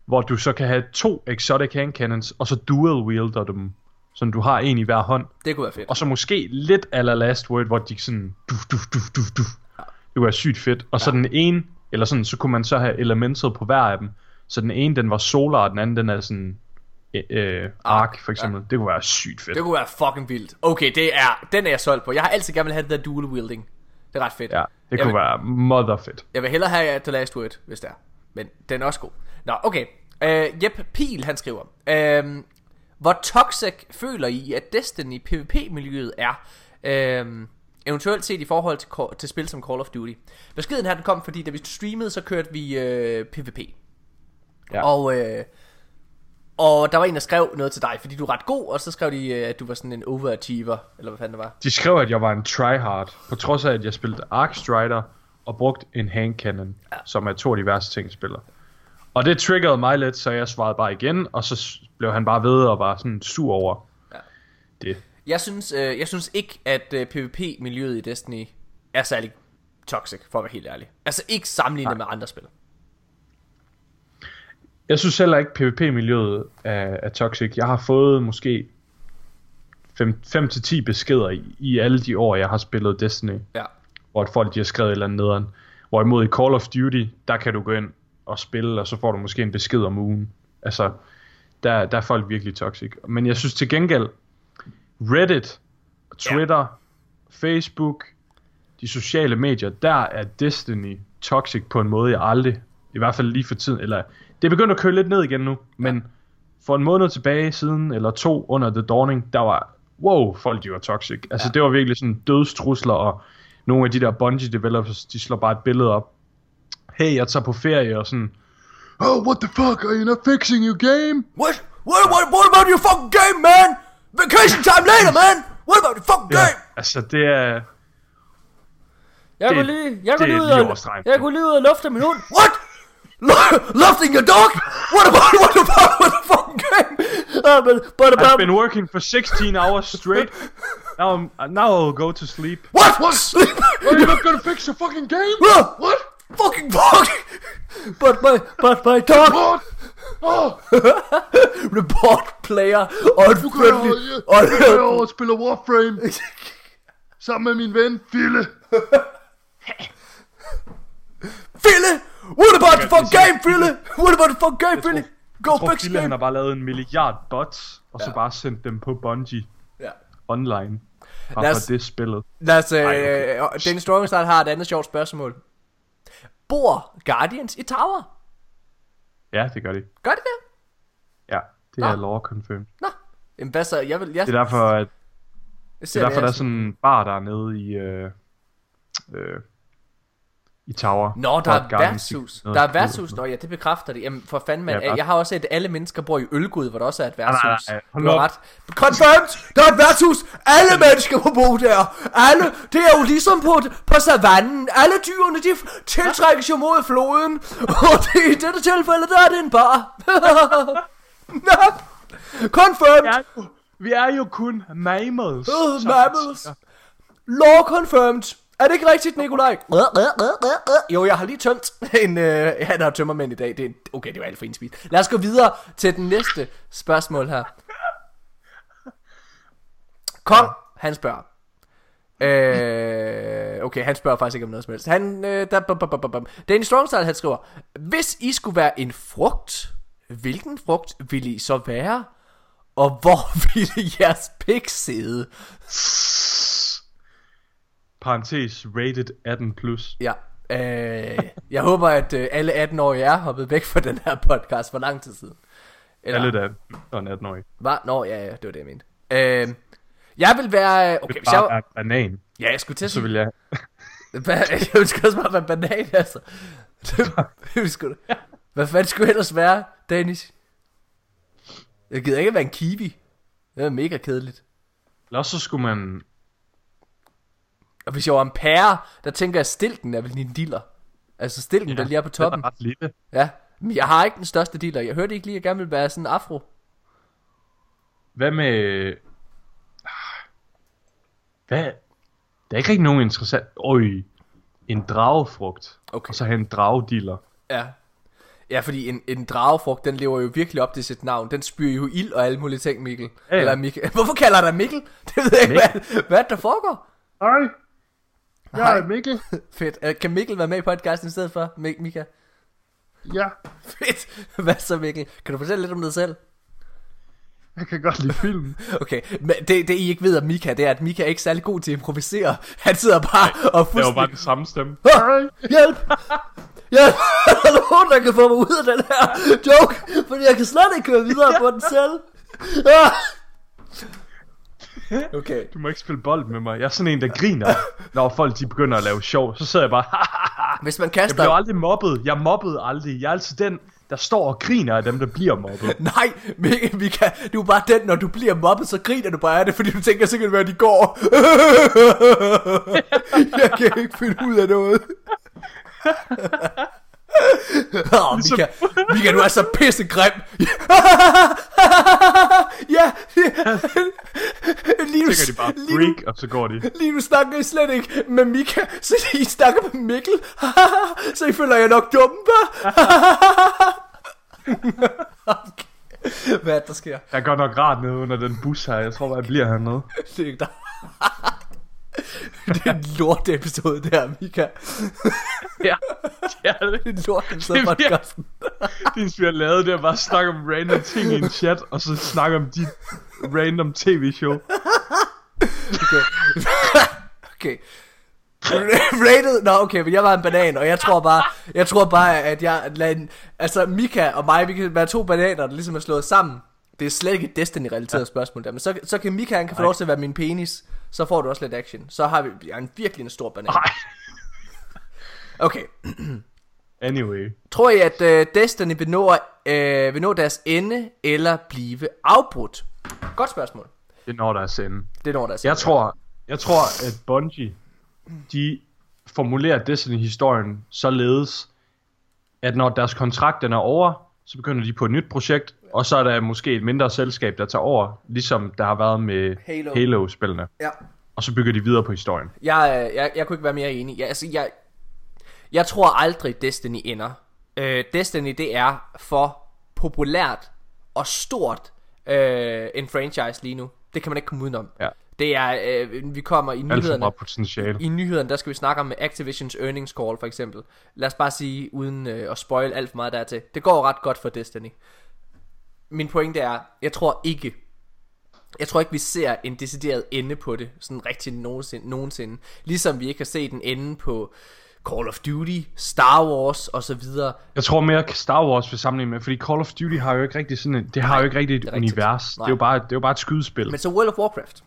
hvor du så kan have to exotic hand cannons, og så dual wielder dem, så du har en i hver hånd. Det kunne være fedt. Og så måske lidt ala Last Word, hvor de sådan, duf, duf, duf, duf, duf. Ja. Det kunne være sygt fedt. Og ja. så den ene, eller sådan, så kunne man så have elementet på hver af dem. Så den ene, den var solar, og den anden, den er sådan, øh, øh ark for eksempel. Ja. Det kunne være sygt fedt. Det kunne være fucking vildt. Okay, det er, den er jeg solgt på. Jeg har altid gerne vil have det der dual wielding. Det er ret fedt. Ja, det jeg kunne vil, være mother fedt. Jeg vil hellere have The Last Word, hvis det er. Men den er også god. Nå, okay. Uh, Jep Pil, han skriver. Uh, hvor toxic føler I, at Destiny PvP-miljøet er? Uh, eventuelt set i forhold til, til spil som Call of Duty. Beskeden her den kom, fordi da vi streamede, så kørte vi uh, PvP. Ja. Og, uh, og der var en, der skrev noget til dig, fordi du er ret god, og så skrev de, at du var sådan en overachiever, eller hvad fanden det var. De skrev, at jeg var en tryhard, på trods af, at jeg spillede Arc Strider og brugt en hand cannon, ja. som er to af de værste ting, jeg spiller. Og det triggerede mig lidt, så jeg svarede bare igen, og så blev han bare ved og var sådan sur over ja. det. Jeg synes, øh, jeg synes ikke, at øh, PvP-miljøet i Destiny er særlig toxic, for at være helt ærlig. Altså ikke sammenlignet Nej. med andre spil. Jeg synes heller ikke, PvP-miljøet er, er toxic. Jeg har fået måske 5-10 beskeder i, i alle de år, jeg har spillet Destiny. Ja. Hvor folk de har skrevet et eller andet nederen. Hvorimod i Call of Duty, der kan du gå ind at spille, og så får du måske en besked om ugen. Altså, der, der er folk virkelig toxic. Men jeg synes til gengæld, Reddit, Twitter, ja. Facebook, de sociale medier, der er Destiny toxic på en måde, jeg aldrig, i hvert fald lige for tiden, eller det er begyndt at køre lidt ned igen nu, men for en måned tilbage siden, eller to under The Dawning, der var, wow, folk de var toxic. Altså ja. det var virkelig sådan dødstrusler, og nogle af de der Bungie developers, de slår bare et billede op hey, jeg tager på ferie og sådan, oh, what the fuck, are you not fixing your game? What? What, what, what about your fucking game, man? Vacation time later, man! What about your fucking game? Ja, altså, det er... Jeg kunne lige, jeg kunne lige ud og, jeg kunne lige ud og lufte min hund. What? Lufting your dog? What about, what about, what the fucking game? Uh, but, but about... I've been working for 16 hours straight. Now, I'm, now I'll go to sleep. What? What? Sleep? Are you not gonna fix your fucking game? What? Fucking fuck! But my, but my dog... Report! Oh. Report player unfriendly... Og nu kan jeg over og spille Warframe. Sammen med min ven, Fille. Fille! What about the fuck game, Fille? What about the fuck game, Fille? Go jeg tror, fix Fille, han har bare lavet en milliard bots, og ja. så bare sendt dem på Bungie. Ja. Online. Bare lad os, for det spillet. Lad os, øh, okay. Dennis Stormstad har et andet sjovt spørgsmål. Bor Guardians i Tower? Ja, det gør de. Gør de det? Ja, det Nå. er lore confirmed. Nå, Jamen, hvad så? Jeg vil, jeg... Det er derfor, at det er derfor, der er sådan en bar der nede i, øh, øh, i Tower. Nå, der er værtshus. Der er værtshus. Nå ja, det bekræfter det. Jamen for fanden, man. Ja, jeg har også set, at alle mennesker bor i Ølgud, hvor der også er et værtshus. Nej, nej, nej. Du har ret. Confirmed! Der er et værtshus! Alle mennesker må bo der! Alle, det er jo ligesom på, på savannen. Alle dyrene, de tiltrækkes jo mod floden. Og det, i dette tilfælde, der er det en bar. Confirmed! Ja, vi er jo kun mammals. Uh, mammals. Law confirmed. Er det ikke rigtigt, Nikolaj? Jo, jeg har lige tømt en... Øh, han har tømmermænd i dag. Det er, okay, det var alt for indspist. Lad os gå videre til den næste spørgsmål her. Kong, han spørger. Øh, okay, han spørger faktisk ikke om noget som helst. Han, øh, der, bum, bum, bum, bum. Danny Strongstyle, han skriver, Hvis I skulle være en frugt, hvilken frugt ville I så være? Og hvor ville jeres pik sidde? Parentes rated 18 plus. Ja. Øh, jeg håber, at øh, alle 18-årige er hoppet væk fra den her podcast for lang tid siden. Eller, alle der er 18 årige Hvad? Nå, ja, ja, det var det, jeg mente. Øh, jeg vil være... Okay, hvis jeg var... banan. Ja, jeg skulle til at Så vil jeg... jeg ønsker også bare være banan, altså. Hvad fanden skulle det ellers være, Dennis? Jeg gider ikke være en kiwi. Det er mega kedeligt. Eller så skulle man... Og hvis jeg var en pære, der tænker jeg, at stilken er vel din diller. Altså stilken, ja, der lige er på toppen. er ret lille. Ja, men jeg har ikke den største diller. Jeg hørte ikke lige, at jeg gerne vil være sådan en afro. Hvad med... Hvad? Der er ikke rigtig nogen interessant... Øj, en dragefrugt. Okay. Og så have en dragediller. Ja. Ja, fordi en, en dragefrugt, den lever jo virkelig op til sit navn. Den spyrer jo ild og alle mulige ting, Mikkel. Ja, ja. Eller Mikkel. Hvorfor kalder dig Mikkel? Det ved jeg ikke, hvad, hvad der foregår. Hej. Jeg er Mikkel. Fedt. Uh, kan Mikkel være med i podcasten i stedet for, Mik Mika? Ja. Fedt. Hvad så, Mikkel? Kan du fortælle lidt om dig selv? Jeg kan godt lide film. Okay, men det, det I ikke ved om Mika, det er, at Mika er ikke særlig god til at improvisere. Han sidder bare og fuldstændig... Det var bare den samme stemme. Hjælp! Hjælp! Er der nogen, der kan få mig ud af den her joke? Fordi jeg kan slet ikke køre videre på den selv. Ah! Okay. Du må ikke spille bold med mig. Jeg er sådan en, der griner, når folk de begynder at lave sjov. Så sidder jeg bare, Hvis man kaster... Jeg bliver aldrig mobbet. Jeg mobbede aldrig. Jeg er altid den, der står og griner af dem, der bliver mobbet. Nej, Mika, du er bare den, når du bliver mobbet, så griner du bare af det, fordi du tænker, det være, de går. jeg kan ikke finde ud af noget. Åh, oh, Mika, Mika, du er så pissegrim. ja, lige nu, tænker de bare freak, og så går de. Lige nu snakker I slet ikke med Mika, så I snakker med Mikkel. så I føler jeg nok dumme, okay. Hvad er det, der sker? Jeg går nok rart ned under den bus her. Jeg tror, jeg bliver hernede. Det er ikke der. det er en lort episode der, Mika. ja, det er det. En lort episode podcasten. det vi har lavet, det er bare at snakke om random ting i en chat, og så snakke om dit random tv-show. okay. okay. Rated, nå okay, men jeg var en banan, og jeg tror bare, jeg tror bare, at jeg lader, altså Mika og mig, vi kan være to bananer, der ligesom er slået sammen. Det er slet ikke et Destiny-relateret ja. spørgsmål der, men så, så kan Mika, han kan få lov til at være min penis, så får du også lidt action. Så har vi ja, en virkelig en stor banan. Nej. Okay. anyway. Tror I, at uh, Destiny vil nå, uh, vil nå deres ende, eller blive afbrudt? Godt spørgsmål. Det når deres ende. Det når deres jeg ende. Tror, jeg tror, at Bungie, de formulerer Destiny-historien således, at når deres kontrakt er over, så begynder de på et nyt projekt, og så er der måske et mindre selskab, der tager over, ligesom der har været med Halo. Halo-spillene. Ja. Og så bygger de videre på historien. Jeg, jeg, jeg kunne ikke være mere enig. Jeg, altså, jeg, jeg tror aldrig Destiny ender. Uh, Destiny det er for populært og stort uh, en franchise lige nu. Det kan man ikke komme udenom. Ja. Det er, øh, vi kommer i nyhederne. potentiale. I nyhederne, der skal vi snakke om Activisions earnings call for eksempel. Lad os bare sige, uden øh, at spoil alt for meget dertil. Det går ret godt for Destiny. Min pointe er, jeg tror ikke, jeg tror ikke, vi ser en decideret ende på det, sådan rigtig nogensinde, nogensinde. Ligesom vi ikke har set en ende på Call of Duty, Star Wars og så videre. Jeg tror mere Star Wars vil sammenligne med, fordi Call of Duty har jo ikke rigtig sådan en, det har Nej, jo ikke rigtig et det univers. Det er, jo bare, det er jo bare et skydespil. Men så World of Warcraft.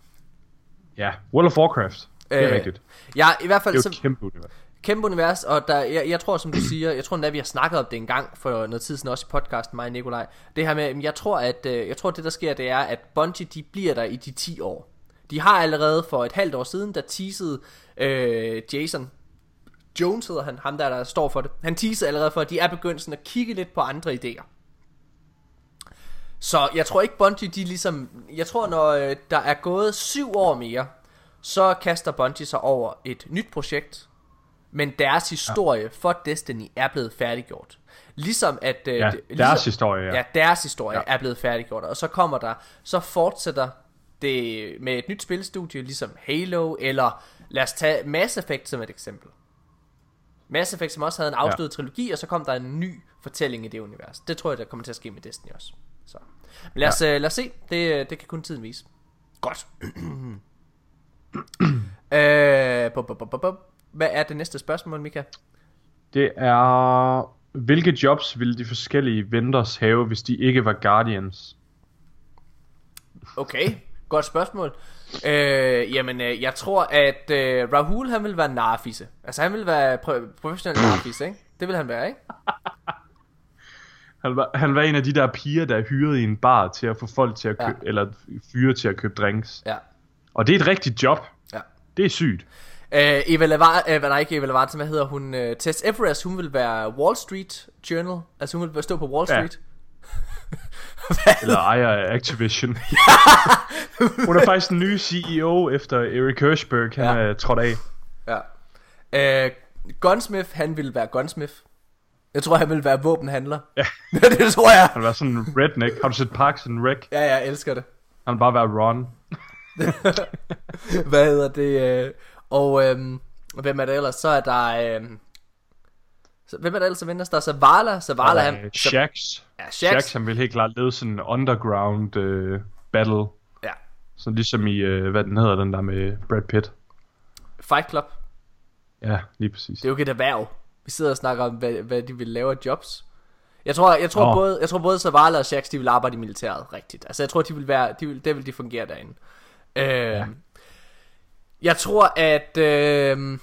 Ja, World of Warcraft. Det er øh, rigtigt. Ja, i hvert fald... Det er jo så, kæmpe univers. Kæmpe univers, og der, jeg, jeg tror, som du siger, jeg tror at vi har snakket om det en gang for noget tid siden, også i podcasten, mig og Nikolaj. Det her med, jeg tror, at øh, jeg tror, det der sker, det er, at Bungie, de bliver der i de 10 år. De har allerede for et halvt år siden, der teasede øh, Jason Jones hedder han, ham der, der står for det. Han teasede allerede for, at de er begyndt sådan at kigge lidt på andre idéer. Så jeg tror ikke Bungie, de ligesom... Jeg tror, når øh, der er gået syv år mere, så kaster Bungie sig over et nyt projekt, men deres historie ja. for Destiny er blevet færdiggjort. Ligesom at... Øh, ja, deres ligesom, historie, ja. ja. deres historie ja. er blevet færdiggjort. Og så kommer der... Så fortsætter det med et nyt spilstudie, ligesom Halo, eller lad os tage Mass Effect som et eksempel. Mass Effect, som også havde en afsluttet ja. trilogi, og så kom der en ny fortælling i det univers. Det tror jeg, der kommer til at ske med Destiny også. Så. Men lad os, ja. uh, lad os se. Det, det kan kun tiden vise. Godt. uh, bu, bu, bu, bu. Hvad er det næste spørgsmål, Mika? Det er, hvilke jobs ville de forskellige vendors have, hvis de ikke var Guardians? Okay, godt spørgsmål. Øh, jamen, øh, jeg tror, at øh, Rahul, han vil være narfise. Altså, han vil være pro- professionel narfise, ikke? Det vil han være, ikke? Han var, han var en af de der piger, der er hyret i en bar til at få folk til at købe, ja. eller fyre til at købe drinks. Ja. Og det er et rigtigt job. Ja. Det er sygt. Øh, Eva Lavar, øh, nej ikke Eva Lavar, hvad hedder hun? Øh, Tess Everest, hun vil være Wall Street Journal. Altså hun vil stå på Wall Street. Ja. Eller ejer af Activision. Hun er faktisk den nye CEO efter Eric Hirschberg, han ja. er trådt af. Ja. Uh, Gunsmith, han vil være Gunsmith. Jeg tror, han vil være våbenhandler. Ja. det tror jeg. Han vil være sådan en redneck. Har du set Parks and Rec? Ja, jeg elsker det. Han vil bare være Ron. Hvad hedder det? Øh, og øhm, hvem er det ellers? Så er der... Øhm, så, hvem er der ellers, der vinder? Der er Zavala. Zavala, han... Shax. Ja, Shax. Shax, han vil helt klart lede sådan en underground uh, battle. Ja. Så ligesom i, uh, hvad den hedder, den der med Brad Pitt. Fight Club. Ja, lige præcis. Det er jo ikke et erhverv. Vi sidder og snakker om, hvad, hvad de vil lave af jobs. Jeg tror, jeg tror, oh. både, jeg tror både Zavala og Shax, de vil arbejde i militæret rigtigt. Altså jeg tror, de vil være, de vil, det vil de fungere derinde. Øh, ja. Jeg tror, at... Øh,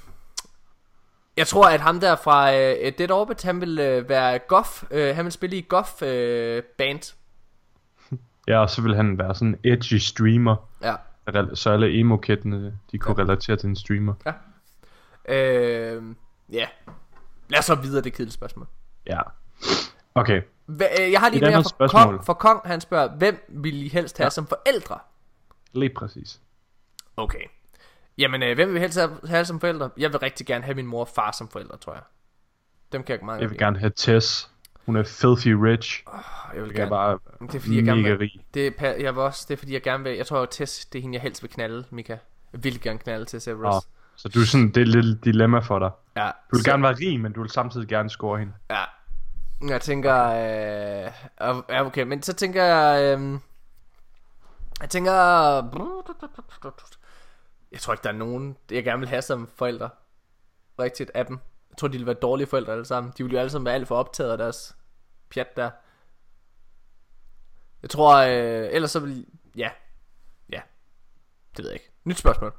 jeg tror, at ham der fra uh, Dead Orbit, han vil uh, være Goff. Uh, han vil spille i Goff uh, band. Ja, og så vil han være sådan en edgy streamer. Ja. Så alle emo de kunne ja. relatere til en streamer. Ja. Øh, ja. Lad os så videre det kedelige spørgsmål. Ja. Okay. Hva, jeg har lige mere for Kong, for Kong, han spørger, hvem vil I helst have ja. som forældre? Lige præcis. Okay. Jamen, øh, hvem vil helst have som forældre? Jeg vil rigtig gerne have min mor og far som forældre, tror jeg. Dem kan jeg meget Jeg vil gerne have Tess. Hun er filthy rich. Oh, jeg vil gerne. Bare det er fordi, jeg gerne vil, rig. Det er, jeg vil også, det er fordi, jeg gerne vil... Jeg tror, at Tess, det er hende, jeg helst vil knalde, Mika. Jeg vil gerne knalde Tess Everest. Oh, så du er sådan, det er et lille dilemma for dig. Ja. Du vil så... gerne være rig, men du vil samtidig gerne score hende. Ja. Jeg tænker... Øh, ja, okay, men så tænker jeg... Øh, jeg tænker... Jeg tror ikke, der er nogen, jeg gerne vil have som forældre. Rigtigt af dem. Jeg tror, de vil være dårlige forældre alle sammen. De vil jo alle sammen være alt for optaget af deres pjat der. Jeg tror, øh, ellers så vil... Ja. Ja. Det ved jeg ikke. Nyt spørgsmål.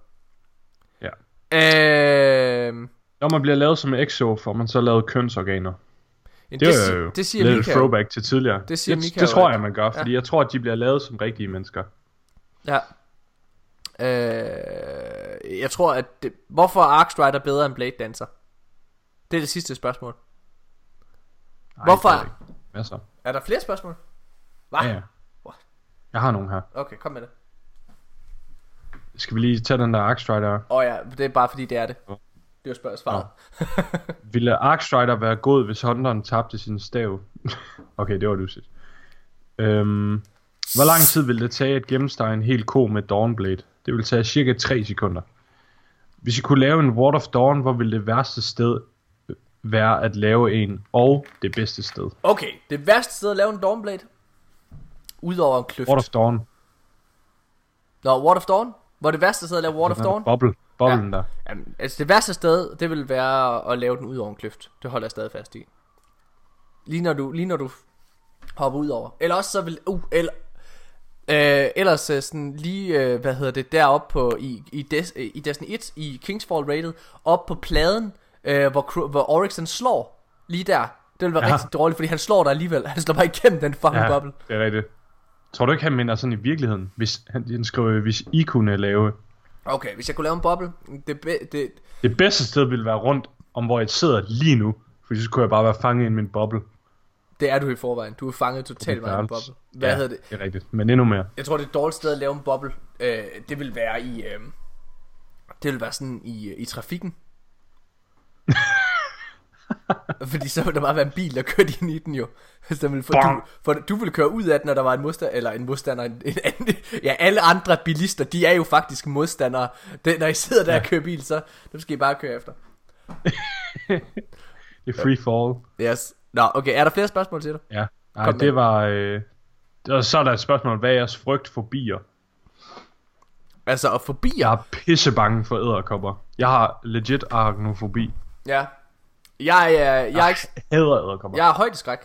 Ja. Øh... Når man bliver lavet som exo, får man så lavet kønsorganer. det, det, er jo det siger lidt Mika throwback til tidligere. Det, siger det, det tror jeg, man gør, fordi ja. jeg tror, at de bliver lavet som rigtige mennesker. Ja. Øh, jeg tror, at... Det, hvorfor er Arkstrider bedre end Blade Dancer? Det er det sidste spørgsmål. Ej, hvorfor? Er, Hvad så? Er der flere spørgsmål? Hvad? Ja, ja. Jeg har nogle her. Okay, kom med det. Skal vi lige tage den der Arkstrider? Åh oh ja, det er bare fordi det er det. Det er spørgsmålet svaret. Ja. Ville Arkstrider være god, hvis Hunteren tabte sin stav? okay, det var du Øhm, hvor lang tid ville det tage at gennemstege en hel ko med Dawnblade? Det vil tage cirka 3 sekunder. Hvis I kunne lave en Ward of Dawn, hvor ville det værste sted være at lave en, og det bedste sted? Okay, det værste sted at lave en Dawnblade? Udover en kløft. Ward of Dawn. Nå, Ward of Dawn? Hvor det værste sted at lave Ward of Dawn? Bobble. Boblen ja. der. Jamen, altså det værste sted, det vil være at lave den ud over en kløft. Det holder jeg stadig fast i. Lige når du, lige når du hopper ud over. Eller også så vil, uh, eller, Øh, ellers øh, sådan lige, øh, hvad hedder det, deroppe på, i, i, Des, øh, i Destiny 1, i Kingsfall Rated, op på pladen, øh, hvor, hvor Oryx slår lige der. Det vil være ja. rigtig dårligt, fordi han slår dig alligevel. Han slår bare igennem den fucking ja, bubble. det er rigtigt. Tror du ikke, han mener sådan i virkeligheden, hvis han, han skriver, hvis I kunne lave... Okay, hvis jeg kunne lave en boble, det, be, det... det bedste sted ville være rundt om, hvor jeg sidder lige nu, for så kunne jeg bare være fanget i min boble. Det er du i forvejen. Du er fanget totalt meget i en boble. Hvad ja, hedder det? det er rigtigt. Men endnu mere. Jeg tror, det er et dårligt sted at lave en boble. Øh, det vil være i... Øh, det vil være sådan i, i trafikken. Fordi så ville der bare være en bil, der kørte ind i den jo. Så ville, for, du, for du ville køre ud af den, når der var en modstander, eller en modstander, en, en anden, ja, alle andre bilister, de er jo faktisk modstandere. Det, når I sidder der ja. og kører bil, så nu skal I bare køre efter. det er free fall. Yes. Nå, okay, er der flere spørgsmål til dig? Ja, nej, Kom det med. var, øh, og så er der et spørgsmål, hvad er jeres frygt for bier? Altså, og fobier? Jeg er pisse bange for æderkopper. Jeg har legit arachnofobi. Ja, jeg, øh, jeg, jeg, er. Hader Jeg er højdeskræk.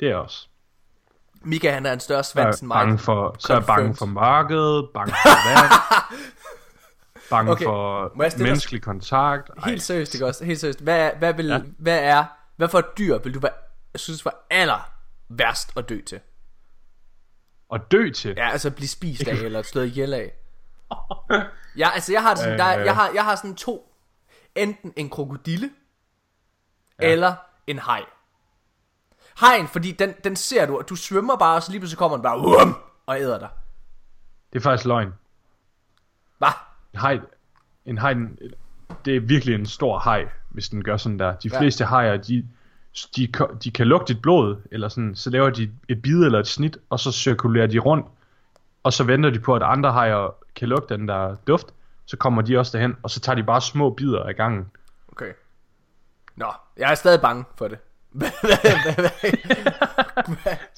Det er også. Mika han er en større svans end mig. Bange for, så er jeg bange for markedet, bange for vand, bange okay. for menneskelig kontakt. Ej. Helt seriøst, ikke også? Helt seriøst. Hvad, hvad, vil, ja. hvad er, hvad for et dyr vil du være, synes var aller værst at dø til? At dø til? Ja, altså blive spist af, eller slået ihjel af. ja, altså jeg har, sådan, der, jeg, har, jeg har sådan to enten en krokodille, ja. eller en haj. Hajen, fordi den, den ser du, og du svømmer bare, og så lige pludselig kommer den bare, um, og æder dig. Det er faktisk løgn. Hvad? En haj, en haj, det er virkelig en stor haj, hvis den gør sådan der. De ja. fleste hajer, de, de, de kan lugte dit blod, eller sådan, så laver de et bid eller et snit, og så cirkulerer de rundt, og så venter de på, at andre hajer kan lugte den der duft, så kommer de også derhen, og så tager de bare små bidder af gangen. Okay. Nå, jeg er stadig bange for det.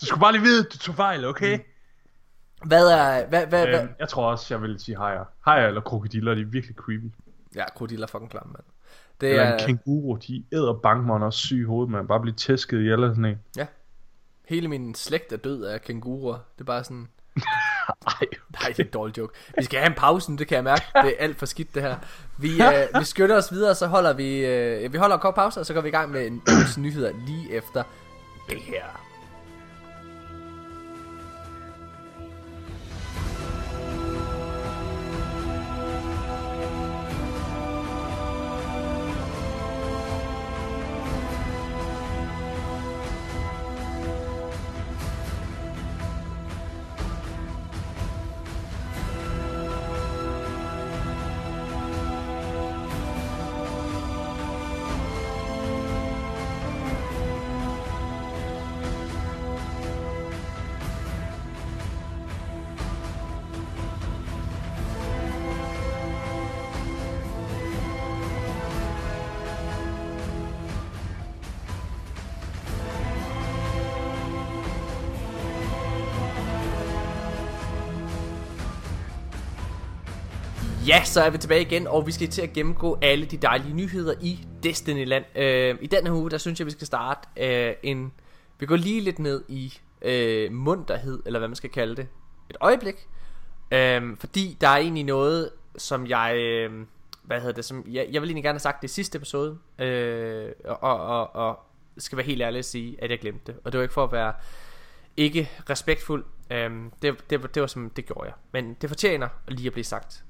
du skulle bare lige vide, du tog fejl, okay? Mm. Hvad er... Hvad, hvad, øhm, hvad? Jeg tror også, jeg vil sige hajer. Hajer eller krokodiller, de er virkelig creepy. Ja, krokodiller er fucking klamme, mand. Det eller er... en kænguru, de æder bankmånd også syg i hovedet, man bare bliver tæsket i eller sådan en. Ja. Hele min slægt er død af kænguruer. Det er bare sådan... Ej, Nej, det er en dårlig joke. Vi skal have en pause, det kan jeg mærke. Det er alt for skidt, det her. Vi, øh, vi skynder os videre, så holder vi... Øh, vi holder en kort pause, og så går vi i gang med en nyheder lige efter det her. Ja, så er vi tilbage igen, og vi skal til at gennemgå alle de dejlige nyheder i Destinyland. Øh, I denne uge, der synes jeg, vi skal starte øh, en... Vi går lige lidt ned i øh, munterhed, eller hvad man skal kalde det. Et øjeblik. Øh, fordi der er egentlig noget, som jeg... Øh, hvad hedder det? Som, jeg, jeg vil egentlig gerne have sagt det i sidste episode. Øh, og, og, og skal være helt ærlig at sige, at jeg glemte det. Og det var ikke for at være ikke respektfuld. Øh, det, det, det var som det gjorde jeg. Men det fortjener lige at blive sagt.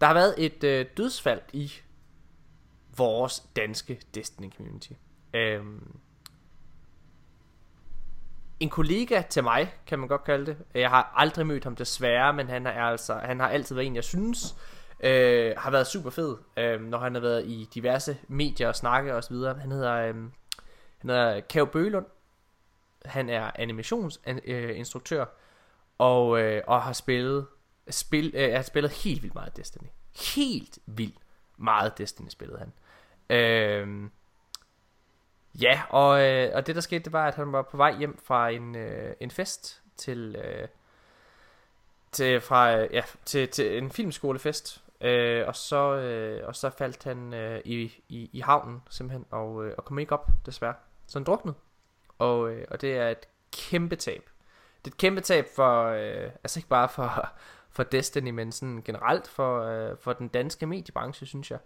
Der har været et øh, dødsfald i vores danske Destiny community. Øhm, en kollega til mig, kan man godt kalde det. Jeg har aldrig mødt ham desværre, men han, er altså, han har altid været en, jeg synes, øh, har været super fed, øh, når han har været i diverse medier og snakke og så videre. Han hedder, øh, han hedder Kav Bølund. Han er animationsinstruktør, og, øh, og har spillet spil, øh, han spillede spillet helt vildt meget Destiny. Helt vildt meget Destiny spillede han. Øh, ja, og, øh, og det der skete, det var, at han var på vej hjem fra en, øh, en fest til, øh, til, fra, øh, ja, til, til en filmskolefest. Øh, og, så, øh, og så faldt han øh, i, i, i havnen simpelthen, og, øh, og kom ikke op desværre. Så han druknede. Og, øh, og det er et kæmpe tab. Det er et kæmpe tab for, øh, altså ikke bare for, for Destiny, men sådan generelt for, øh, for den danske mediebranche, synes jeg.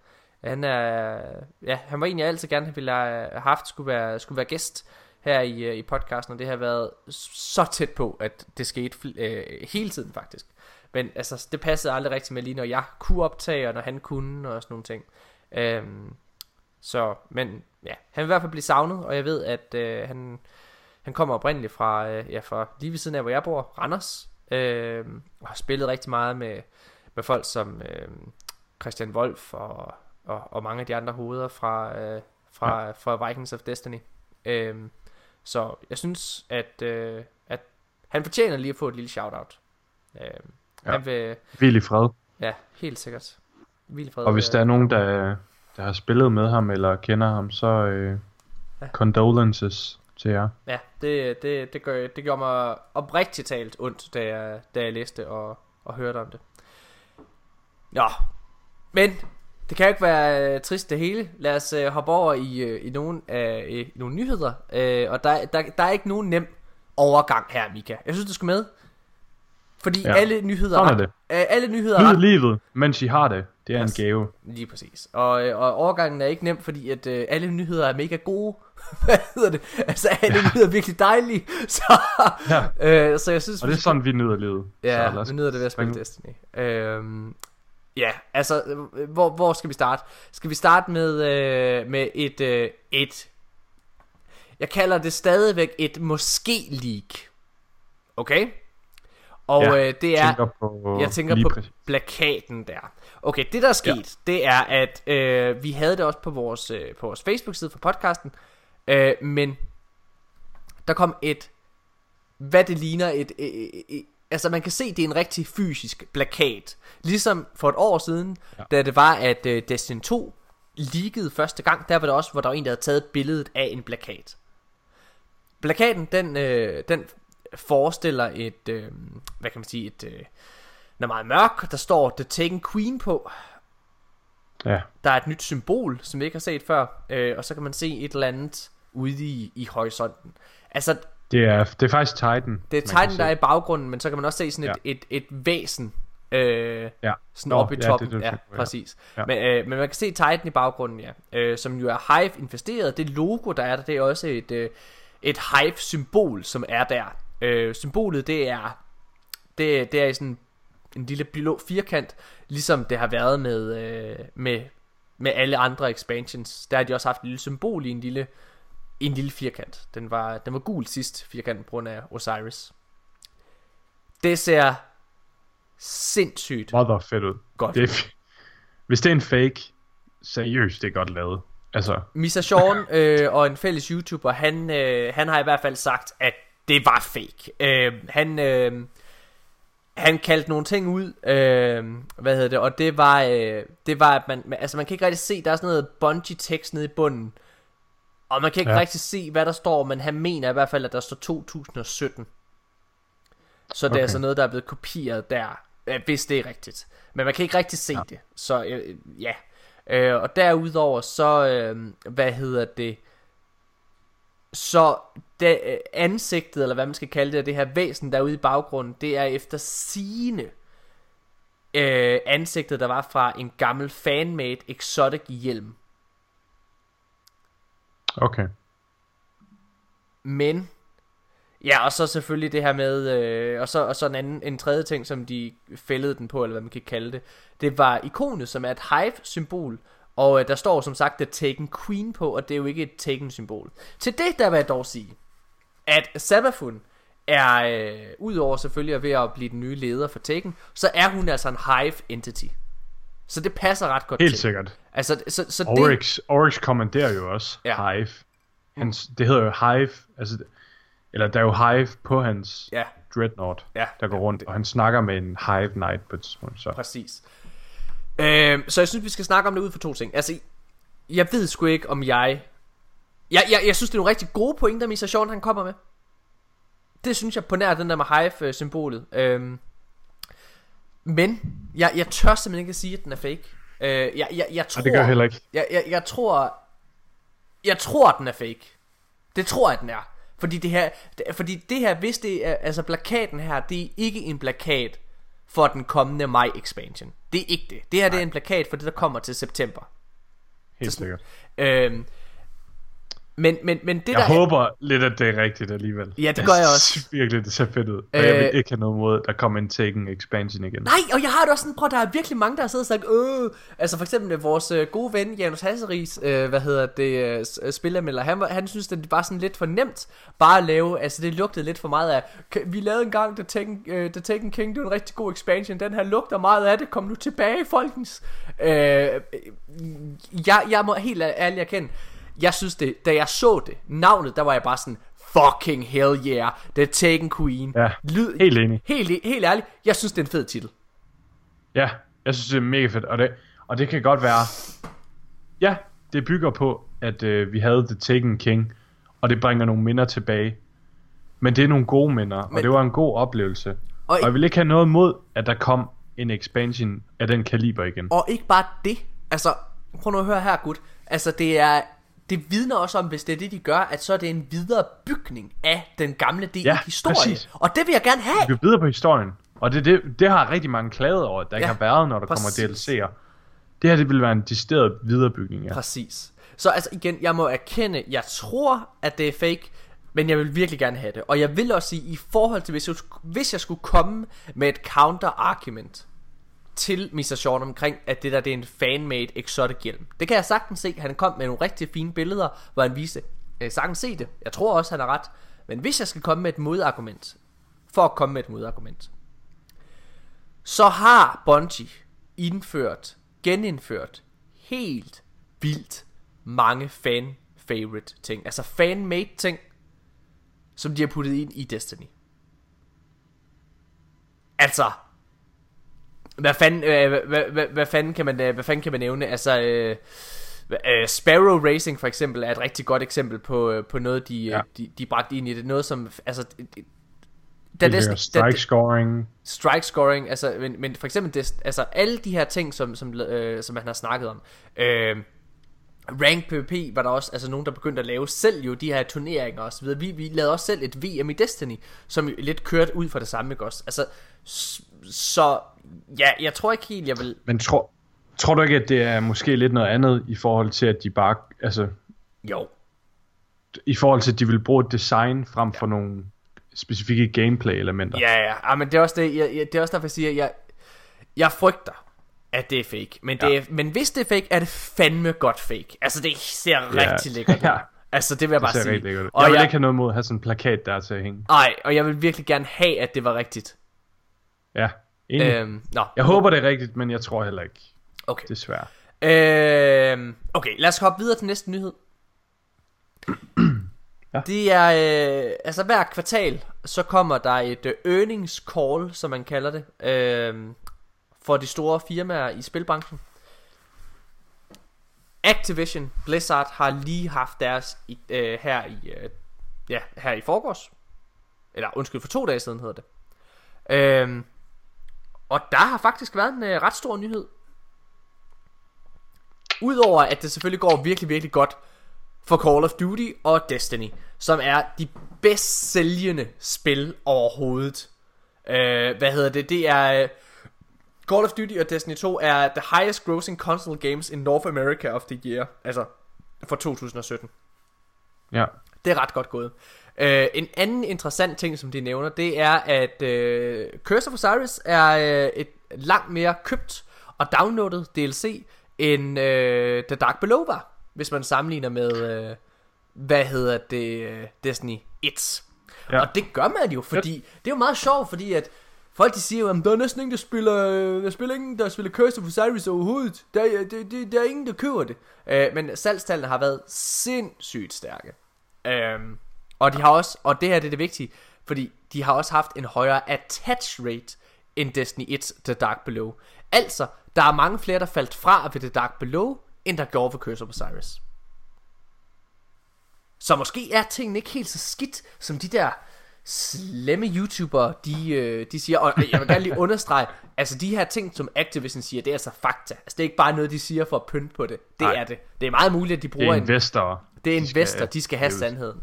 Han er, ja, han var egentlig altid gerne ville have haft, skulle være, skulle være gæst her i, øh, i podcasten, og det har været så tæt på, at det skete øh, hele tiden faktisk. Men altså, det passede aldrig rigtigt med lige, når jeg kunne optage, og når han kunne, og sådan nogle ting. Øhm, så, men ja, han vil i hvert fald blive savnet, og jeg ved, at øh, han, han kommer oprindeligt fra, øh, ja, fra lige ved siden af, hvor jeg bor, Randers, øh, og har spillet rigtig meget med, med folk som øh, Christian Wolf og, og, og mange af de andre hoveder fra, øh, fra, ja. fra Vikings of Destiny. Øh, så jeg synes, at, øh, at han fortjener lige at få et lille shout-out. Øh, ja. han vil, Hvil i fred. Ja, helt sikkert. Hvil i fred. Og hvis der er nogen, der, der har spillet med ham eller kender ham, så øh, ja. condolences til jer. Ja, det, det, det, gør, det gjorde mig oprigtigt talt ondt, da jeg, da jeg læste og, og hørte om det. Ja, men det kan jo ikke være uh, trist det hele. Lad os uh, hoppe over i, uh, i, nogle, uh, i nogle nyheder. Uh, og der, der, der er ikke nogen nem overgang her, Mika. Jeg synes, du skal med. Fordi ja. alle nyheder... Sådan er det. Uh, alle nyheder... Nyd livet, mens I har det. Det er yes. en gave. Lige præcis. Og, og overgangen er ikke nem, fordi at uh, alle nyheder er mega gode. Hvad hedder det? Altså alle ja. nyheder er virkelig dejlige. Så, ja. uh, så jeg synes... Og det er sådan, vi nyder livet. Ja, så vi nyder det ved at spille Destiny. Uh, Ja, altså, hvor, hvor skal vi starte? Skal vi starte med, øh, med et, øh, et, jeg kalder det stadigvæk et måske-leak. Okay? Og ja, øh, det er, tænker på, jeg tænker på præcis. plakaten der. Okay, det der er sket, ja. det er, at øh, vi havde det også på vores, øh, på vores Facebook-side for podcasten, øh, men der kom et, hvad det ligner, et, et, et, altså man kan se, det er en rigtig fysisk plakat. Ligesom for et år siden, ja. da det var, at uh, Destiny 2 leakede første gang, der var det også, hvor der var en, der havde taget billedet af en plakat. Plakaten, den, øh, den forestiller et, øh, hvad kan man sige, et, øh, den er meget mørk, der står The Taken Queen på. Ja. Der er et nyt symbol, som vi ikke har set før, øh, og så kan man se et eller andet ude i, i horisonten. Altså, det er, det er faktisk Titan. Det er Titan, der er i baggrunden, men så kan man også se sådan et, ja. et, et, et væsen øh, ja. sådan oppe i toppen. Ja, det, det, ja præcis. Ja. Men, øh, men man kan se Titan i baggrunden, ja. Øh, som jo er Hive investeret. Det logo, der er der, det er også et, øh, et Hive-symbol, som er der. Øh, symbolet, det er, det, det er sådan en lille blå firkant, ligesom det har været med, øh, med, med alle andre expansions. Der har de også haft et lille symbol i en lille en lille firkant. Den var, den var gul sidst, firkanten på grund af Osiris. Det ser sindssygt Mother fedt ud. Godt. Det er, hvis det er en fake, seriøst, det er godt lavet. Altså. Misa Sean øh, og en fælles YouTuber, han, øh, han har i hvert fald sagt, at det var fake. Øh, han, øh, han kaldte nogle ting ud, øh, hvad hedder det, og det var, øh, det var, at man, altså man kan ikke rigtig se, der er sådan noget bungee tekst nede i bunden, og man kan ikke ja. rigtig se, hvad der står, men han mener i hvert fald, at der står 2017. Så det okay. er altså noget, der er blevet kopieret der, hvis det er rigtigt. Men man kan ikke rigtig se ja. det. Så øh, ja. Øh, og derudover så, øh, hvad hedder det, så det, øh, ansigtet, eller hvad man skal kalde det, det her væsen derude i baggrunden, det er efter sine øh, ansigtet, der var fra en gammel fanmade exotic hjelm. Okay. Men Ja, og så selvfølgelig det her med, øh, og, så, og så en, anden, en tredje ting, som de fældede den på, eller hvad man kan kalde det, det var ikonet, som er et Hive-symbol, og øh, der står som sagt The Taken Queen på, og det er jo ikke et Taken-symbol. Til det, der vil jeg dog sige, at Sabafun er, øh, udover selvfølgelig at ved at blive den nye leder for Taken, så er hun altså en Hive-entity. Så det passer ret godt Helt til. sikkert. Altså, så, så Oryx, det... Oryx kommanderer jo også ja. Hive. Hans, det hedder jo Hive, altså, eller der er jo Hive på hans ja. Dreadnought, ja. der går rundt, og han snakker med en Hive Knight på et tidspunkt. Så. Præcis. Øh, så jeg synes, vi skal snakke om det ud for to ting. Altså, jeg ved sgu ikke, om jeg... Jeg, jeg, jeg synes, det er nogle rigtig gode pointer, Misa Sean, han kommer med. Det synes jeg på nær den der med Hive-symbolet. Øh, men jeg, jeg tør simpelthen ikke at sige, at den er fake. Øh, jeg, jeg, jeg tror, ja, det gør jeg heller ikke. Jeg, jeg, jeg tror, jeg tror, at den er fake. Det tror jeg, den er. Fordi det her, fordi det her, hvis det er, altså plakaten her, det er ikke en plakat for den kommende maj expansion. Det er ikke det. Det her Nej. det er en plakat for det, der kommer til september. helt sikkert. Øhm, men, men, men det jeg der... håber lidt, at det er rigtigt alligevel. Ja, det gør jeg også. virkelig, det ser fedt ud. Og jeg vil ikke have noget mod, at der kommer en Taken expansion igen. Nej, og jeg har det også sådan, prøv, der er virkelig mange, der har siddet og sagt, øh, altså for eksempel vores øh, gode ven, Janus Hasseris, øh, hvad hedder det, øh, spillermelder, han, var, han synes, det var sådan lidt for nemt, bare at lave, altså det lugtede lidt for meget af, vi lavede engang The Taken, øh, The Taken King, det var en rigtig god expansion, den her lugter meget af det, kom nu tilbage, folkens. Øh, jeg, jeg må helt ærligt erkende, jeg synes det, da jeg så det, navnet, der var jeg bare sådan, fucking hell yeah, The Taken Queen. Ja, Lyd, helt enig. Helt, helt ærligt, jeg synes det er en fed titel. Ja, jeg synes det er mega fedt, og det, og det kan godt være, ja, det bygger på, at øh, vi havde The Taken King, og det bringer nogle minder tilbage. Men det er nogle gode minder, Men, og det var en god oplevelse. Og, og jeg vil ikke have noget mod, at der kom en expansion af den kaliber igen. Og ikke bare det. Altså, prøv nu at høre her, gut. Altså, det er det vidner også om, hvis det er det, de gør, at så er det en videre bygning af den gamle del ja, af historien. Præcis. Og det vil jeg gerne have. Vi videre på historien. Og det, det, det har rigtig mange klaget over, at der ja, ikke har været, når der præcis. kommer DLC'er. Det her, det vil være en decideret viderebygning, ja. Præcis. Så altså igen, jeg må erkende, jeg tror, at det er fake, men jeg vil virkelig gerne have det. Og jeg vil også sige, i forhold til, hvis jeg, hvis jeg skulle komme med et counter-argument, til Mr. Sean omkring, at det der det er en fanmade exotic hjelm. Det kan jeg sagtens se. Han kom med nogle rigtig fine billeder, hvor han viste, jeg sagtens se det. Jeg tror også, han har ret. Men hvis jeg skal komme med et modargument, for at komme med et modargument, så har Bungie indført, genindført helt vildt mange fan-favorite ting. Altså fan-made ting, som de har puttet ind i Destiny. Altså, hvad fanden, øh, hvad, hvad, hvad, fanden kan man, øh, hvad fanden kan man nævne? Altså, øh, øh, Sparrow Racing for eksempel er et rigtig godt eksempel på, øh, på noget, de, ja. de, de bragte ind i det. Noget som, altså... Da det, det, strike scoring. Strike scoring, altså, men, men for eksempel, det, altså alle de her ting, som, som, øh, som man har snakket om. Øh, Rank PvP var der også altså nogen der begyndte at lave selv jo de her turneringer videre. Vi, vi lavede også selv et VM i Destiny, som lidt kørte ud fra det samme, ikke også? Altså, så ja, jeg tror ikke helt, jeg vil... Men tror, tror du ikke, at det er måske lidt noget andet i forhold til, at de bare, altså... Jo. I forhold til, at de vil bruge et design frem for ja. nogle specifikke gameplay-elementer. Ja, ja, ja, ah, men det er også, det, jeg, jeg, det er også derfor, jeg siger, jeg, jeg frygter, at det er fake. Men, det ja. er, men hvis det er fake, er det fandme godt fake. Altså, det ser ja. rigtig lækkert ud. Ja. Altså, det vil jeg bare det sige. Og jeg vil jeg, ikke have noget mod at have sådan en plakat der til at hænge. Nej, og jeg vil virkelig gerne have, at det var rigtigt. Ja, enig. Øhm, nå. Jeg håber, det er rigtigt, men jeg tror heller ikke. Okay. Desværre. Øhm, okay, lad os hoppe videre til næste nyhed. ja. Det er, øh, altså hver kvartal, så kommer der et uh, earnings call, som man kalder det, øh, for de store firmaer i spilbranchen. Activision Blizzard har lige haft deres i, øh, her i øh, ja, her i forgårs. Eller undskyld, for to dage siden hedder det. Øhm, og der har faktisk været en øh, ret stor nyhed. Udover at det selvfølgelig går virkelig, virkelig godt for Call of Duty og Destiny, som er de bedst sælgende spil overhovedet. Øh, hvad hedder det? Det er... Øh, Øh, Call of Duty og Destiny 2 er the highest grossing console games in North America of the year. Altså, for 2017. Ja. Det er ret godt gået. Uh, en anden interessant ting, som de nævner, det er, at uh, Curse of Osiris er uh, et langt mere købt og downloadet DLC, end uh, The Dark Below var, hvis man sammenligner med, uh, hvad hedder det, uh, Destiny 1. Ja. Og det gør man jo, fordi det er jo meget sjovt, fordi at Folk de siger jo, at der er næsten ingen, der spiller, øh, der spiller ingen, der spiller Curse of Osiris overhovedet. Der, øh, der, der, der er ingen, der køber det. Øh, men salgstallene har været sindssygt stærke. Øh, og de har også, og det her det er det vigtige, fordi de har også haft en højere attach rate end Destiny 1 The Dark Below. Altså, der er mange flere, der faldt fra ved The Dark Below, end der gjorde ved Curse of Osiris. Så måske er tingene ikke helt så skidt, som de der slemme YouTubere, de, øh, de siger, og jeg vil gerne lige understrege, altså de her ting, som Activision siger, det er altså fakta. Altså det er ikke bare noget, de siger for at pynte på det. Det Nej. er det. Det er meget muligt, at de bruger det er investorer. En, det er investorer, de skal have sandheden.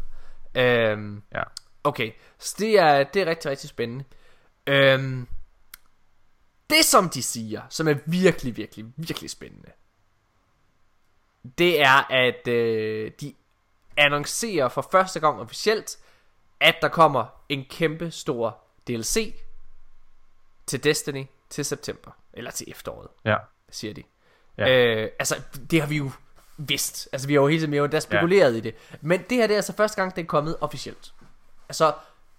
Øhm, ja. Okay, så det er, det er rigtig, rigtig spændende. Øhm, det som de siger, som er virkelig, virkelig, virkelig spændende, det er, at øh, de annoncerer for første gang officielt, at der kommer en kæmpe stor DLC til Destiny til september. Eller til efteråret, Ja. siger de. Ja. Øh, altså, det har vi jo vidst. Altså, vi har jo hele tiden vi har jo da spekuleret ja. i det. Men det her, det er altså første gang, det er kommet officielt. Altså,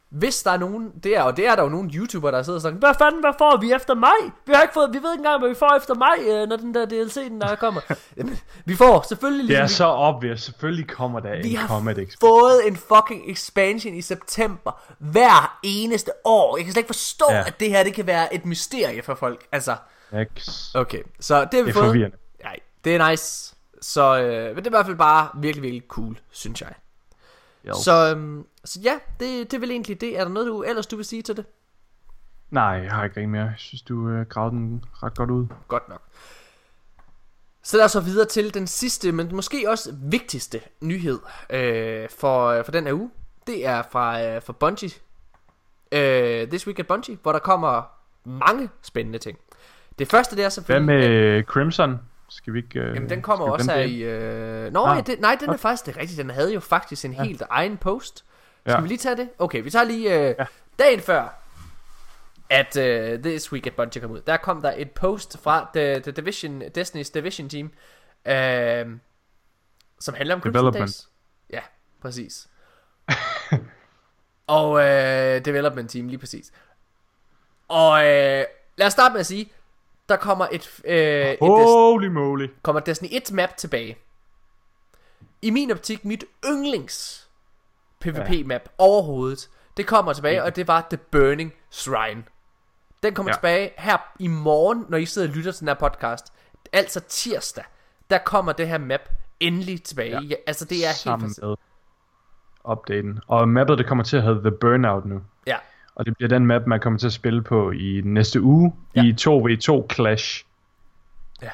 hvis der er nogen, det er, og det er der jo nogle YouTubere, der sidder og siger, hvad fanden, hvad får vi efter mig? Vi har ikke fået, vi ved ikke engang, hvad vi får efter mig, øh, når den der DLC, den der kommer. Jamen, vi får selvfølgelig Det er ligesom, så obvious. Selvfølgelig kommer der vi en har Comet Expansion. fået en fucking expansion i september hver eneste år. Jeg kan slet ikke forstå, ja. Ja. at det her, det kan være et mysterie for folk. Altså, X. okay, så det har vi Det er fået. forvirrende. Nej, det er nice. Så øh, men det er i hvert fald bare virkelig, virkelig cool, synes jeg. Yes. Så, øhm, så ja, det, det er vel egentlig det. Er der noget, du ellers du vil sige til det? Nej, jeg har ikke rigtig mere. Jeg synes, du øh, gravede den ret godt ud. Godt nok. Så lad os så videre til den sidste, men måske også vigtigste nyhed øh, for, for den her uge. Det er fra, øh, fra Bungie. Øh, This Week at Bungie, hvor der kommer mange spændende ting. Det første det er Hvad selvfølgelig... med Crimson? Skal vi ikke... Øh, Jamen den kommer også her ind? i... Øh... Nå, Ah. ja, det, nej, den er faktisk det er rigtigt. Den havde jo faktisk en helt egen post. Skal Ja. vi lige tage det? Okay, vi tager lige øh, Ja. dagen før, at øh, This Week at Bungie kom ud. Der kom der et post fra The, the Division, Destiny's Division Team, øh, som handler om Crimson Development. Days. Ja, præcis. Og øh, Development Team, lige præcis. Og øh, lad os starte med at sige, der kommer et, øh, et Destiny Holy moly. kommer Destiny 1 map tilbage. I min optik, mit yndlings PvP map overhovedet, det kommer tilbage, og det var The Burning Shrine. Den kommer ja. Ja. tilbage her i morgen, når I sidder og lytter til den her podcast. Altså tirsdag, der kommer det her map endelig tilbage. Ja. Ja. Ja, altså det er helt Sammen fantastisk. med updaten. Og mappet, det kommer til at hedde The Burnout nu. Ja, Og det bliver den map, man kommer til at spille på i næste uge. Ja. I 2v2 Clash. Ja.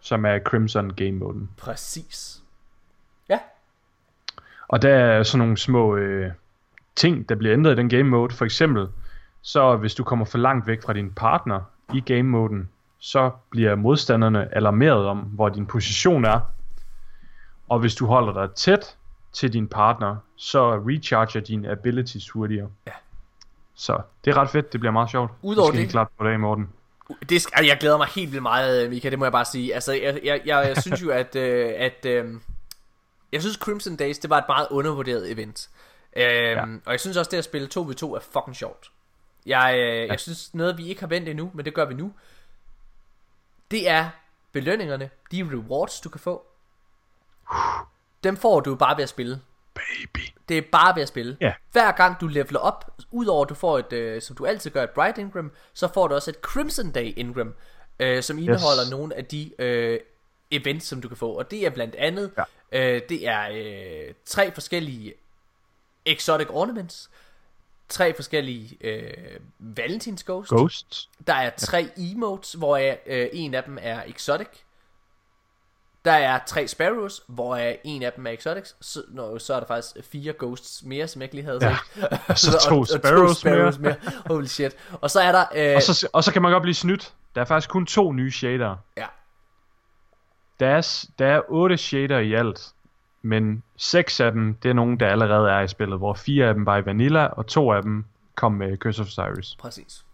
Som er Crimson Game Moden. præcis. Ja, Og der er sådan nogle små øh, ting, der bliver ændret i den game mode. For eksempel, så hvis du kommer for langt væk fra din partner i game moden, så bliver modstanderne alarmeret om, hvor din position er. Og hvis du holder dig tæt til din partner, så recharger dine abilities hurtigere. Ja. Så det er ret fedt, det bliver meget sjovt. Udover skal det- klart på dag, Morten. Det skal, jeg glæder mig helt vildt meget, Mika, det må jeg bare sige. Altså, jeg, jeg, jeg, jeg synes jo, at, øh, at øh, jeg synes Crimson Days, det var et meget undervurderet event. Øhm, ja. Og jeg synes også, det at spille 2v2 er fucking sjovt. Jeg, øh, ja. jeg synes, noget vi ikke har vendt endnu, men det gør vi nu, det er belønningerne, de rewards, du kan få. Dem får du bare ved at spille. Baby. Det er bare ved at spille. Ja. Hver gang du leveler op, udover at du får et, øh, som du altid gør, et Bright Ingram, så får du også et Crimson Day Ingram, øh, som indeholder nogle af de øh, events, som du kan få. Og det er blandt andet, Ja. øh, det er øh, tre forskellige Exotic Ornaments, tre forskellige øh, Valentines Ghost, Ghosts. der er tre emotes, hvor øh, en af dem er exotic. Der er tre sparrows, hvor en af dem er exotics. Så, nå, så er der faktisk fire ghosts mere, som jeg ikke lige havde Ja. set. Så to sparrows mere. mere. Holy shit. Og så er der... Øh, Og så, og så kan man godt blive snydt. Der er faktisk kun to nye shader. ja, Der er, der er otte shader i alt, men seks af dem, det er nogen, der allerede er i spillet, hvor fire af dem var i Vanilla, og to af dem kom med Curse of Cyrus. præcis.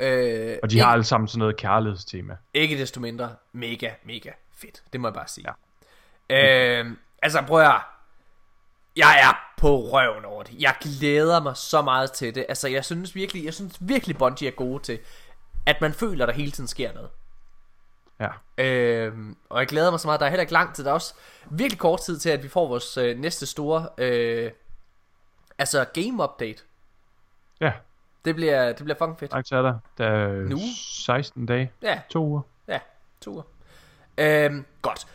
Øh, Og de ikke, har alle sammen sådan noget kærlighedstema. ikke desto mindre mega, mega fedt. Det må jeg bare sige. Ja. Øh, altså prøv at. Jeg er på røven over det. Jeg glæder mig så meget til det. Altså jeg synes virkelig, jeg synes virkelig Bungie er gode til, at man føler, der hele tiden sker noget. Ja. Øhm, og jeg glæder mig så meget. Der er heller ikke lang tid. Der er også virkelig kort tid til, at vi får vores øh, næste store øh, altså game update. Ja, Det bliver, det bliver fucking fedt. tak til dig. Der er Nu? 16 dage. Ja, To uger. ja, to uger. Øhm, godt.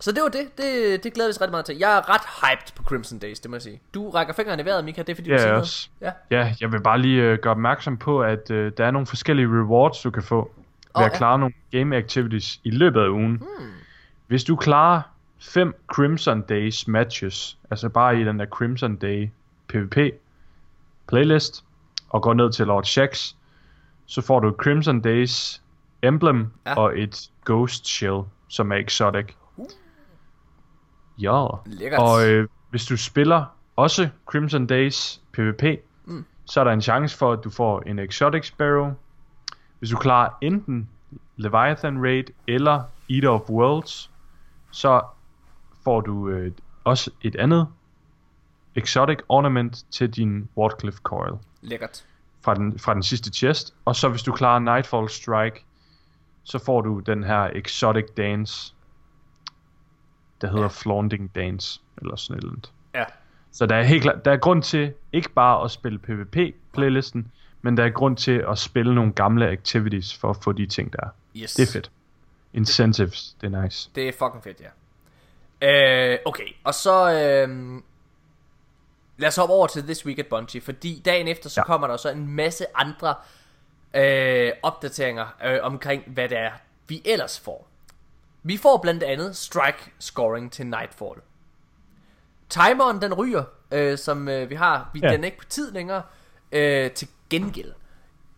Så det var det. det. Det glæder vi os rigtig meget til. Jeg er ret hyped på Crimson Days, det må jeg sige. Du rækker fingrene i vejret, Mika. Det er fordi, du Ja, siger noget. Ja. Ja, jeg vil bare lige øh, gøre opmærksom på, at øh, der er nogle forskellige rewards, du kan få ved Åh, at ja. klare nogle game activities i løbet af ugen. Hmm. Hvis du klarer fem Crimson Days matches, altså bare i den der Crimson Day PvP playlist, og går ned til Lord Shax, så får du Crimson Days emblem Ja. og et Ghost Shell, som er exotic. Uh. Ja. Lækkert. Og øh, hvis du spiller også Crimson Days PvP, mm. så er der en chance for, at du får en Exotic Sparrow. Hvis du klarer enten Leviathan Raid eller Eater of Worlds, så får du øh, også et andet Exotic Ornament til din Wardcliff Coil Lækkert. fra den, fra den sidste chest. Og så hvis du klarer Nightfall Strike, så får du den her Exotic Dance, der hedder Ja. Flaunting Dance, eller sådan et eller andet. Ja. Så der er helt klart, der er grund til ikke bare at spille PvP-playlisten, men der er grund til at spille nogle gamle activities for at få de ting der. Yes. Det er fedt. Incentives, det er nice. Det er fucking fedt, ja. Øh, okay, og så... Øh, lad os hoppe over til This Week at Bungie, fordi dagen efter så ja. Ja. kommer der så en masse andre øh, opdateringer øh, omkring, hvad det er, vi ellers får. Vi får blandt andet strike scoring til Nightfall. Timeren den ryger, øh, som øh, vi har, vi, ja. Ja. den er ikke på tid længere. Øh, til gengæld,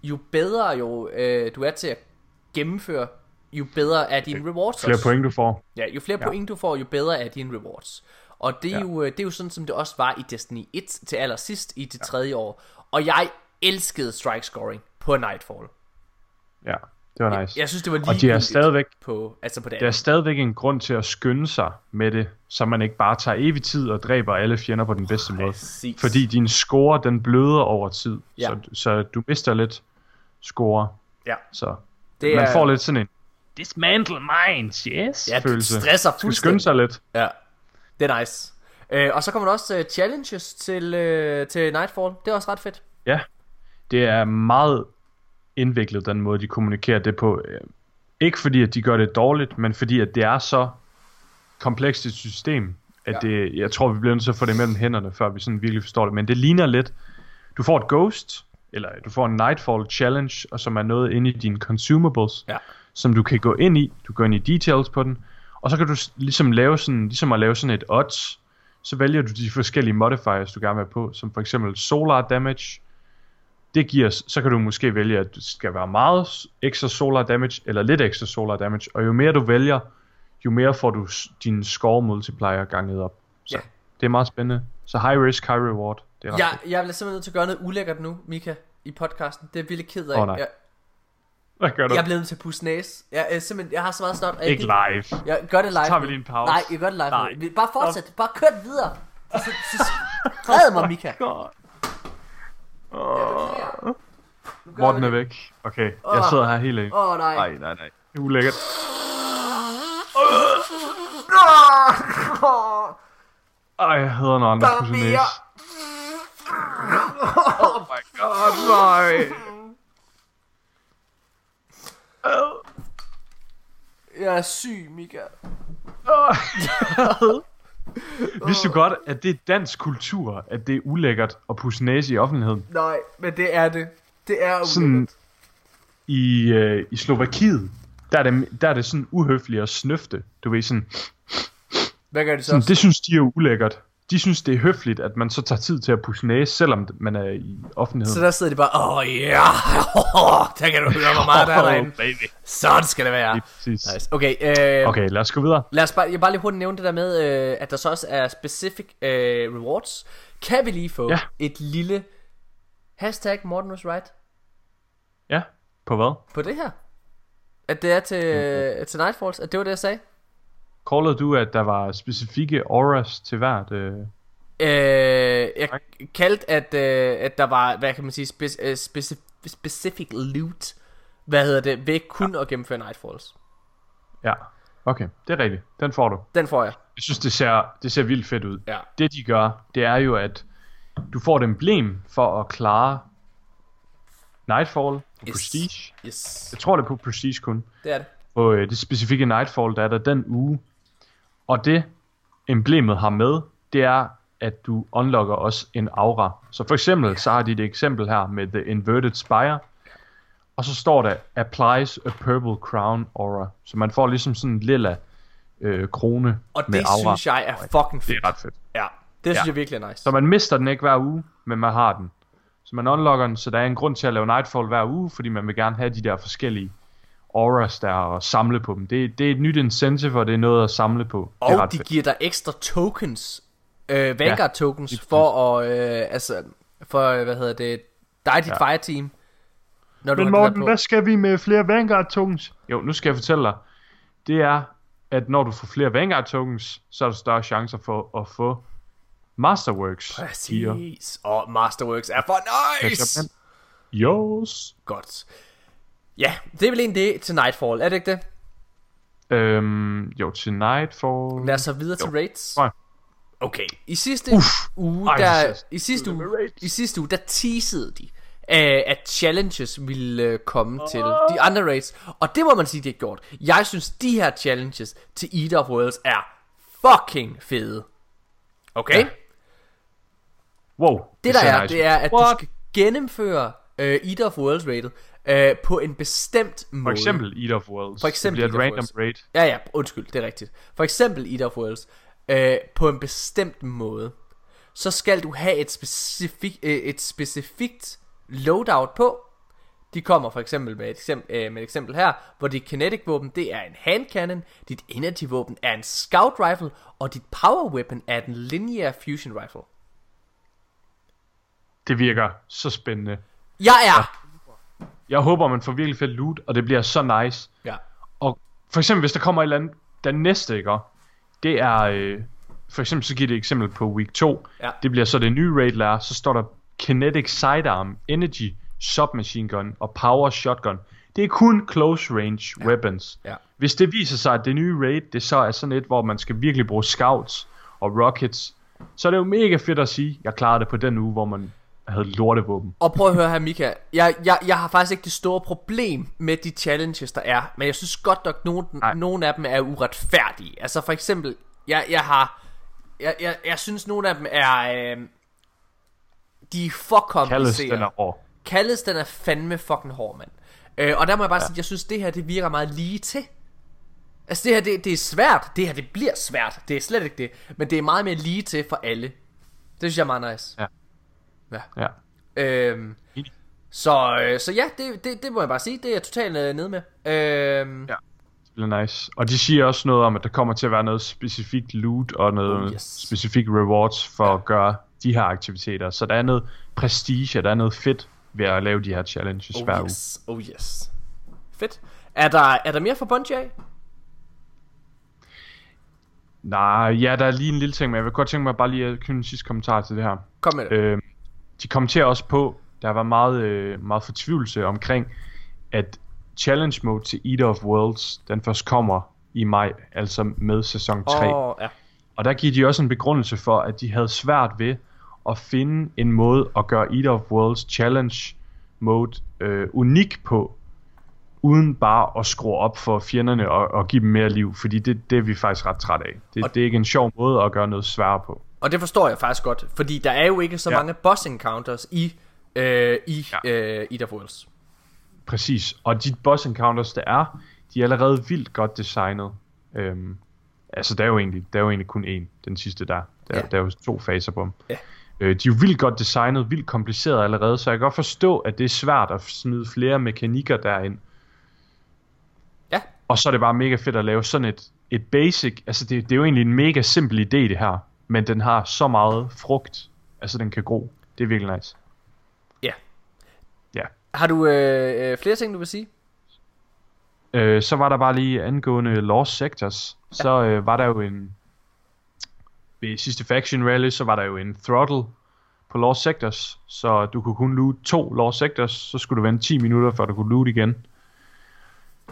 jo bedre jo øh, du er til at gennemføre, jo bedre er dine rewards Flere også. point du får. Ja, jo flere ja. Ja. point du får, jo bedre er dine rewards. Og det er, ja. Ja. jo, øh, det er jo sådan, som det også var i Destiny 1 til allersidst i det tredje år. Og jeg elskede strike scoring på Nightfall. Ja, det var nice. Jeg synes, det var lige Og de er stadigvæk, på, altså på det der er stadigvæk en grund til at skynde sig med det, så man ikke bare tager evig tid og dræber alle fjender på den bedste måde. Præcis. Fordi din score, den bløder over tid, Ja. så, så du mister lidt score. Ja. Så Det man er- får lidt sådan en dismantle mines, yes, Ja, det følelse. stresser Du skal skynde sig lidt. Ja, det er nice. Øh, og så kommer der også uh, challenges til, uh, til Nightfall. Det er også ret fedt. Ja, det er meget indviklet, den måde, de kommunikerer det på. Øh, Ikke fordi, at de gør det dårligt, men fordi, at det er så komplekst et system, at Ja. det, jeg tror, vi bliver nødt til at få det mellem hænderne, før vi sådan virkelig forstår det. Men det ligner lidt, du får et ghost, eller du får en Nightfall Challenge, og som er noget inde i dine consumables, Ja. som du kan gå ind i. Du går ind i details på den, og så kan du ligesom lave sådan, ligesom at lave sådan et odds, så vælger du de forskellige modifiers, du gerne vil have på, som for eksempel solar damage. Det giver, så kan du måske vælge, at det skal være meget ekstra solar damage, eller lidt ekstra solar damage, og jo mere du vælger, jo mere får du din score multiplier ganget op. Så Ja. det er meget spændende. Så high risk, high reward. Det er ret Jeg, jeg bliver simpelthen nødt til at gøre noget ulækkert nu, Mika, i podcasten. Det er jeg virkelig ked af. Åh, nej. jeg, Hvad gør du? jeg er blevet nødt til at pusse næse. Jeg, er simpelthen, jeg har så meget og jeg Ikke live. Jeg gør det live. Så tager vi lige en pause. Nej, jeg gør det live. Nej. Bare fortsæt. Bare kør videre. Så, så, så mig, Mika. God. Gør Morten er væk. Okay, jeg Åh. sidder her helt alene. Åh, oh, nej. Nej, nej, nej. Det er ulækkert. Ej, jeg hader, når andre Der er pusser mere. næse. Oh my god, nej. Jeg er syg, Mika. Vidste du godt, at det er dansk kultur, at det er ulækkert at pusse næse i offentligheden? Nej, men det er det. Det er Sådan ulækkert. i, øh, i Slovakiet, der er, det, der er det sådan uhøfligt at snøfte. Du ved sådan, Hvad gør det så? sådan, det synes de er ulækkert. De synes, det er høfligt, at man så tager tid til at pusse næse, selvom man er i offentligheden. Så der sidder de bare, åh oh, ja, yeah. der kan du høre, hvor meget der er derinde. baby. Sådan skal det være. Nice. Okay, øh, Okay, lad os gå videre. lad os bare, jeg bare lige hurtigt nævne det der med, øh, at der så også er specific øh, rewards. Kan vi lige få Ja. et lille hashtag Morten was right Ja, på hvad? på det her? At det er til, øh, til Nightfalls, at det var det, jeg sagde? Callede du, at der var specifikke auras til hvert? Øh... Øh, jeg kaldte, at, øh, at der var, hvad kan man sige, spe, øh, specific, specific loot, hvad hedder det, ved kun ja. at gennemføre Nightfalls. Ja, okay, det er rigtigt. Den får du. Den får jeg. Jeg synes, det ser, det ser vildt fedt ud. Ja. Det de gør, det er jo, at du får et emblem for at klare Nightfall på Yes. Prestige. Yes, Jeg tror, det er på Prestige kun. det er det. På øh, det specifikke Nightfall, der er der den uge. Og det emblemet har med, det er, at du unlocker også en aura. Så for eksempel, så har de et eksempel her med The Inverted Spire. Og så står der, applies a purple crown aura. Så man får ligesom sådan en lilla øh, krone Og med det aura. synes jeg er fucking Det fedt. er ret fedt. Ja, det synes Ja. jeg virkelig er nice. Så man mister den ikke hver uge, men man har den. Så man unlocker den, så der er en grund til at lave Nightfall hver uge, fordi man vil gerne have de der forskellige auras der og samle på dem. Det, det er et nyt incentive, og det er noget at samle på. Og det er de fedt. giver dig ekstra tokens, øh, Vanguard ja, tokens, for at, øh, altså, for, hvad hedder det, dig dit ja. fire team. Når du Men Morten, hvad skal vi med flere Vanguard tokens? Jo, nu skal jeg fortælle dig. Det er, at når du får flere Vanguard tokens, så er der større chancer for at få Masterworks. Præcis. Og Masterworks er for nice! Yes. Godt. Ja, det er vel egentlig det til Nightfall, er det ikke det? Øhm, jo, til Nightfall... Lad os så videre jo. til raids. Okay, i sidste Uff. uge, Ej, der, i sidste uge, i sidste uge, der teasede de, uh, at challenges ville uh, komme uh. til de andre raids, og det må man sige, de har gjort. Jeg synes, de her challenges til Eater of Worlds er fucking fede. Okay? Ja. Wow. Det, det der er, nice. det er, at What? du skal gennemføre uh, Eater of Worlds rated uh, på en bestemt måde. For eksempel Eater of Worlds. For eksempel det bliver et random raid. Ja, ja, undskyld, det er rigtigt. For eksempel Eater of Worlds. Uh, på en bestemt måde. Så skal du have et, specifik, uh, et specifikt loadout på. De kommer for eksempel med et eksempel, uh, med et eksempel her, hvor dit kinetic våben, det er en hand cannon, dit energy våben er en scout rifle, og dit power weapon er en linear fusion rifle. Det virker så spændende. Jeg er. Jeg håber, man får virkelig fedt loot, og det bliver så nice. Ja. Og for eksempel, hvis der kommer et eller andet, den næste, ikke? Det er, øh, for eksempel så giver det et eksempel på week 2. Ja. Det bliver så det nye raid lærer, så står der Kinetic Sidearm, Energy, Submachine Gun og Power Shotgun. Det er kun close range ja. weapons. Ja. Hvis det viser sig, at det nye raid, det så er sådan et, hvor man skal virkelig bruge scouts og rockets, så er det jo mega fedt at sige, jeg klarede det på den uge, hvor man havde lortevåben. Og prøv at høre her, Mika. Jeg, jeg, jeg har faktisk ikke det store problem med de challenges, der er. Men jeg synes godt nok, nogen, nogle af dem er uretfærdige. Altså for eksempel, jeg, jeg har... Jeg, jeg, jeg synes, nogle af dem er... Øh, de er for komplicerede. Kaldes, den er hård. Kaldes, den er fandme fucking hård, mand. Øh, og der må jeg bare ja. sige, jeg synes, det her, det virker meget lige til. Altså det her, det, det er svært. Det her, det bliver svært. Det er slet ikke det. Men det er meget mere lige til for alle. Det synes jeg er meget nice. Ja. Ja. ja. Øhm, så, øh, så ja, det, det, det må jeg bare sige. Det er jeg totalt øh, nede med. Øhm, ja. Det er nice. Og de siger også noget om, at der kommer til at være noget specifikt loot og noget oh, yes. specifikt rewards for ja. at gøre de her aktiviteter. Så der er noget prestige, der er noget fedt ved at lave de her challenges oh, hver yes. uge. Oh yes. Fedt. Er der, er der mere for Bungie af? Nej, ja, der er lige en lille ting, men jeg vil godt tænke mig bare lige at knytte en sidste kommentar til det her. Kom med det. Øh, de kommenterer også på, der var meget, øh, meget fortvivlelse omkring, at challenge mode til Eater of Worlds, den først kommer i maj, altså med sæson 3. Oh, ja. Og der giver de også en begrundelse for, at de havde svært ved at finde en måde at gøre Eater of Worlds challenge mode øh, unik på, uden bare at skrue op for fjenderne og, og give dem mere liv, fordi det, det er vi faktisk ret træt af. Det, det er ikke en sjov måde at gøre noget sværere på. Og det forstår jeg faktisk godt, fordi der er jo ikke så ja. mange boss encounters i, øh, i ja. øh, Ida Worlds. Præcis, og de boss encounters der er, de er allerede vildt godt designet. Øhm, altså der er jo egentlig, der er jo egentlig kun én, den sidste der. Der, ja. der er jo to faser på dem. Ja. Øh, de er jo vildt godt designet, vildt kompliceret allerede, så jeg kan godt forstå, at det er svært at smide flere mekanikker derind. Ja. Og så er det bare mega fedt at lave sådan et, et basic, altså det, det er jo egentlig en mega simpel idé det her men den har så meget frugt, altså den kan gro. Det er virkelig nice. Ja. Ja. Har du øh, øh, flere ting, du vil sige? Øh, så var der bare lige angående Lost Sectors. Ja. Så øh, var der jo en... Ved sidste Faction Rally, så var der jo en throttle på Lost Sectors. Så du kunne kun loot to Lost Sectors, så skulle du vente 10 minutter, før du kunne loot igen.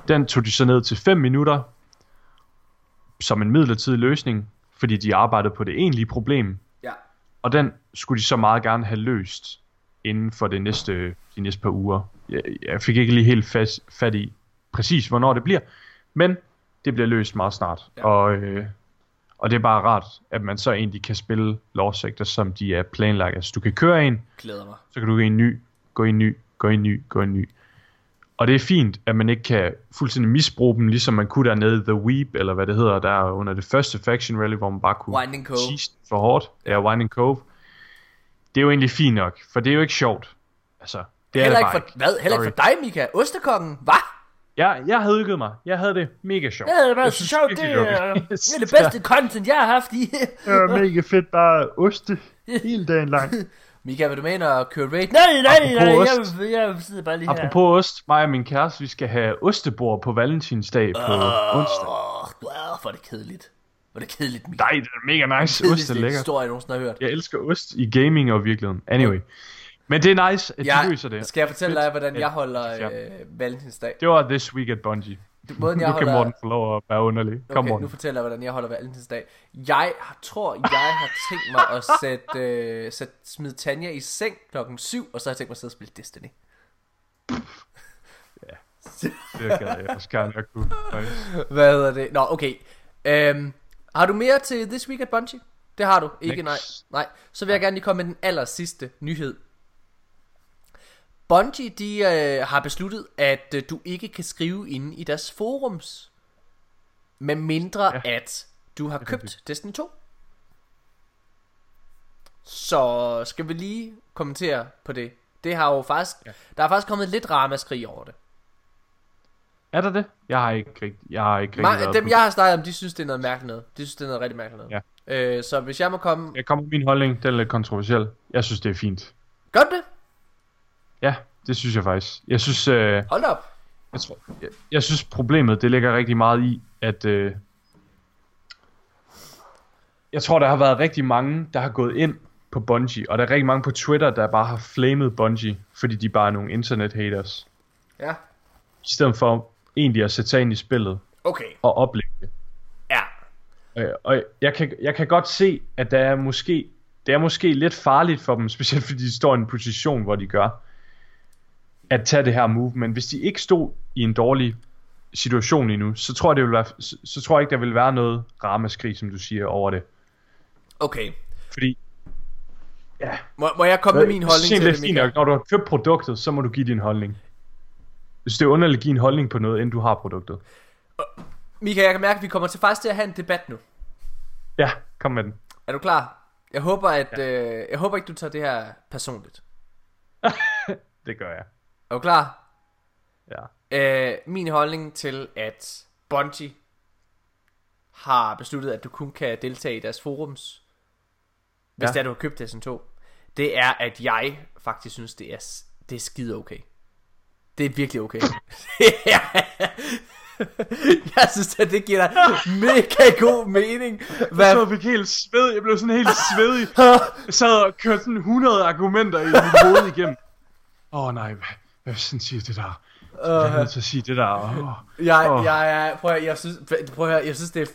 Den tog de så ned til 5 minutter, som en midlertidig løsning fordi de arbejdede på det egentlige problem. Ja. Og den skulle de så meget gerne have løst inden for det næste, de næste par uger. Jeg, jeg fik ikke lige helt fast, fat i præcis, hvornår det bliver, men det bliver løst meget snart. Ja. Og, øh, og det er bare rart, at man så egentlig kan spille Sector, som de er planlagt. Altså du kan køre en, Glæder mig. så kan du gå i en ny, gå i en ny, gå i en ny, gå i en ny. Og det er fint, at man ikke kan fuldstændig misbruge dem, ligesom man kunne dernede i The Weep, eller hvad det hedder, der under det første Faction Rally, hvor man bare kunne Winding Cove. for hårdt. Ja, Winding Cove. Det er jo egentlig fint nok, for det er jo ikke sjovt. Altså, det heller er ikke for, hvad? Heller ikke for dig, Mika? Ostekongen? Hvad? Jeg, jeg havde hygget mig. Jeg havde det mega sjovt. Ja, det er Jeg så sjovt. Det virkelig, er, var det er det bedste content, jeg har haft i. Det var mega fedt. Bare oste hele dagen lang. Mika, vil du med ind og køre raid? Nej, nej, nej, Apropos jeg, jeg sidder bare lige her. Apropos ost, mig og min kæreste, vi skal have ostebord på valentinsdag på onsdag. Åh, oh, hvor er det kedeligt. Hvor er det kedeligt, Mika. Nej, det er mega nice. Ost er lækker. historie, jeg nogensinde har hørt. Jeg elsker ost i gaming og virkeligheden. Anyway. Men det er nice, at de Jeg, løser det. skal jeg fortælle dig, hvordan jeg holder Ja. øh, valentinsdag? Det var This Week at Bungie. Måden, jeg Nu kan holder... Morten få lov at være underlig. Kom Okay, nu Morten. fortæller jeg, hvordan jeg holder valentinsdag. Jeg tror, jeg har tænkt mig at sætte, øh, sætte, smide Tanja i seng klokken 7, og så har jeg tænkt mig at sidde og spille Destiny. Det gad jeg også gerne, jeg kunne. Hvad hedder det? Nå, okay. Øhm, har du mere til This Week at Bungie? Det har du ikke, Niks. nej. Nej, så vil jeg gerne lige komme med den aller sidste nyhed. Bungie, de øh, har besluttet, at øh, du ikke kan skrive inde i deres forums, med mindre ja. at du har købt. Destiny 2. Så skal vi lige kommentere på det. Det har jo faktisk, ja. der er faktisk kommet lidt ramaskrig over det. Er der det? Jeg har ikke rigtig, jeg har ikke rigtig Ma- dem jeg har snakket om, de synes det er noget mærkeligt noget. De synes det er noget rigtig mærkeligt noget. Ja. Øh, så hvis jeg må komme... Jeg kommer min holdning, den er lidt kontroversiel. Jeg synes, det er fint. Gør det? Ja, det synes jeg faktisk. Jeg synes, øh, Hold op. jeg, tror, jeg, jeg synes problemet, det ligger rigtig meget i, at øh, jeg tror, der har været rigtig mange, der har gået ind på Bungie, og der er rigtig mange på Twitter, der bare har flamet Bungie, fordi de bare er nogle internet haters. Ja. I stedet for egentlig at sætte sig ind i spillet Okay. og opleve det. Ja. Øh, og jeg kan, jeg kan godt se, at der er måske, det er måske lidt farligt for dem, specielt fordi de står i en position, hvor de gør, at tage det her move. Men hvis de ikke stod i en dårlig situation endnu, så tror jeg, det vil være, så, så tror jeg ikke, der vil være noget ramaskrig, som du siger, over det. Okay. Fordi, ja, Må, må jeg komme med min jeg holdning til det, Michael? nok. Når du har købt produktet, så må du give din holdning. Hvis det er underligt at give en holdning på noget, inden du har produktet. Michael, jeg kan mærke, at vi kommer til faktisk til at have en debat nu. Ja, kom med den. Er du klar? Jeg håber, at, ja. øh, jeg håber ikke, du tager det her personligt. Det gør jeg. Er du klar? Ja. Øh, min holdning til, at Bungie har besluttet, at du kun kan deltage i deres forums, hvis Ja. det er, du har købt Destiny 2, det er, at jeg faktisk synes, det er, det er skide okay. Det er virkelig okay. jeg synes, at det giver dig mega god mening. Jeg Hvad, og fik helt sved. Jeg blev sådan helt svedig. Jeg sad og kørte sådan 100 argumenter i mit hoved igennem. Åh oh, nej, hvad sådan siger det der? Jeg er nødt til at sige det der. Oh. Jeg, Åh. jeg, jeg, prøv at, jeg synes, prøv at jeg synes det er,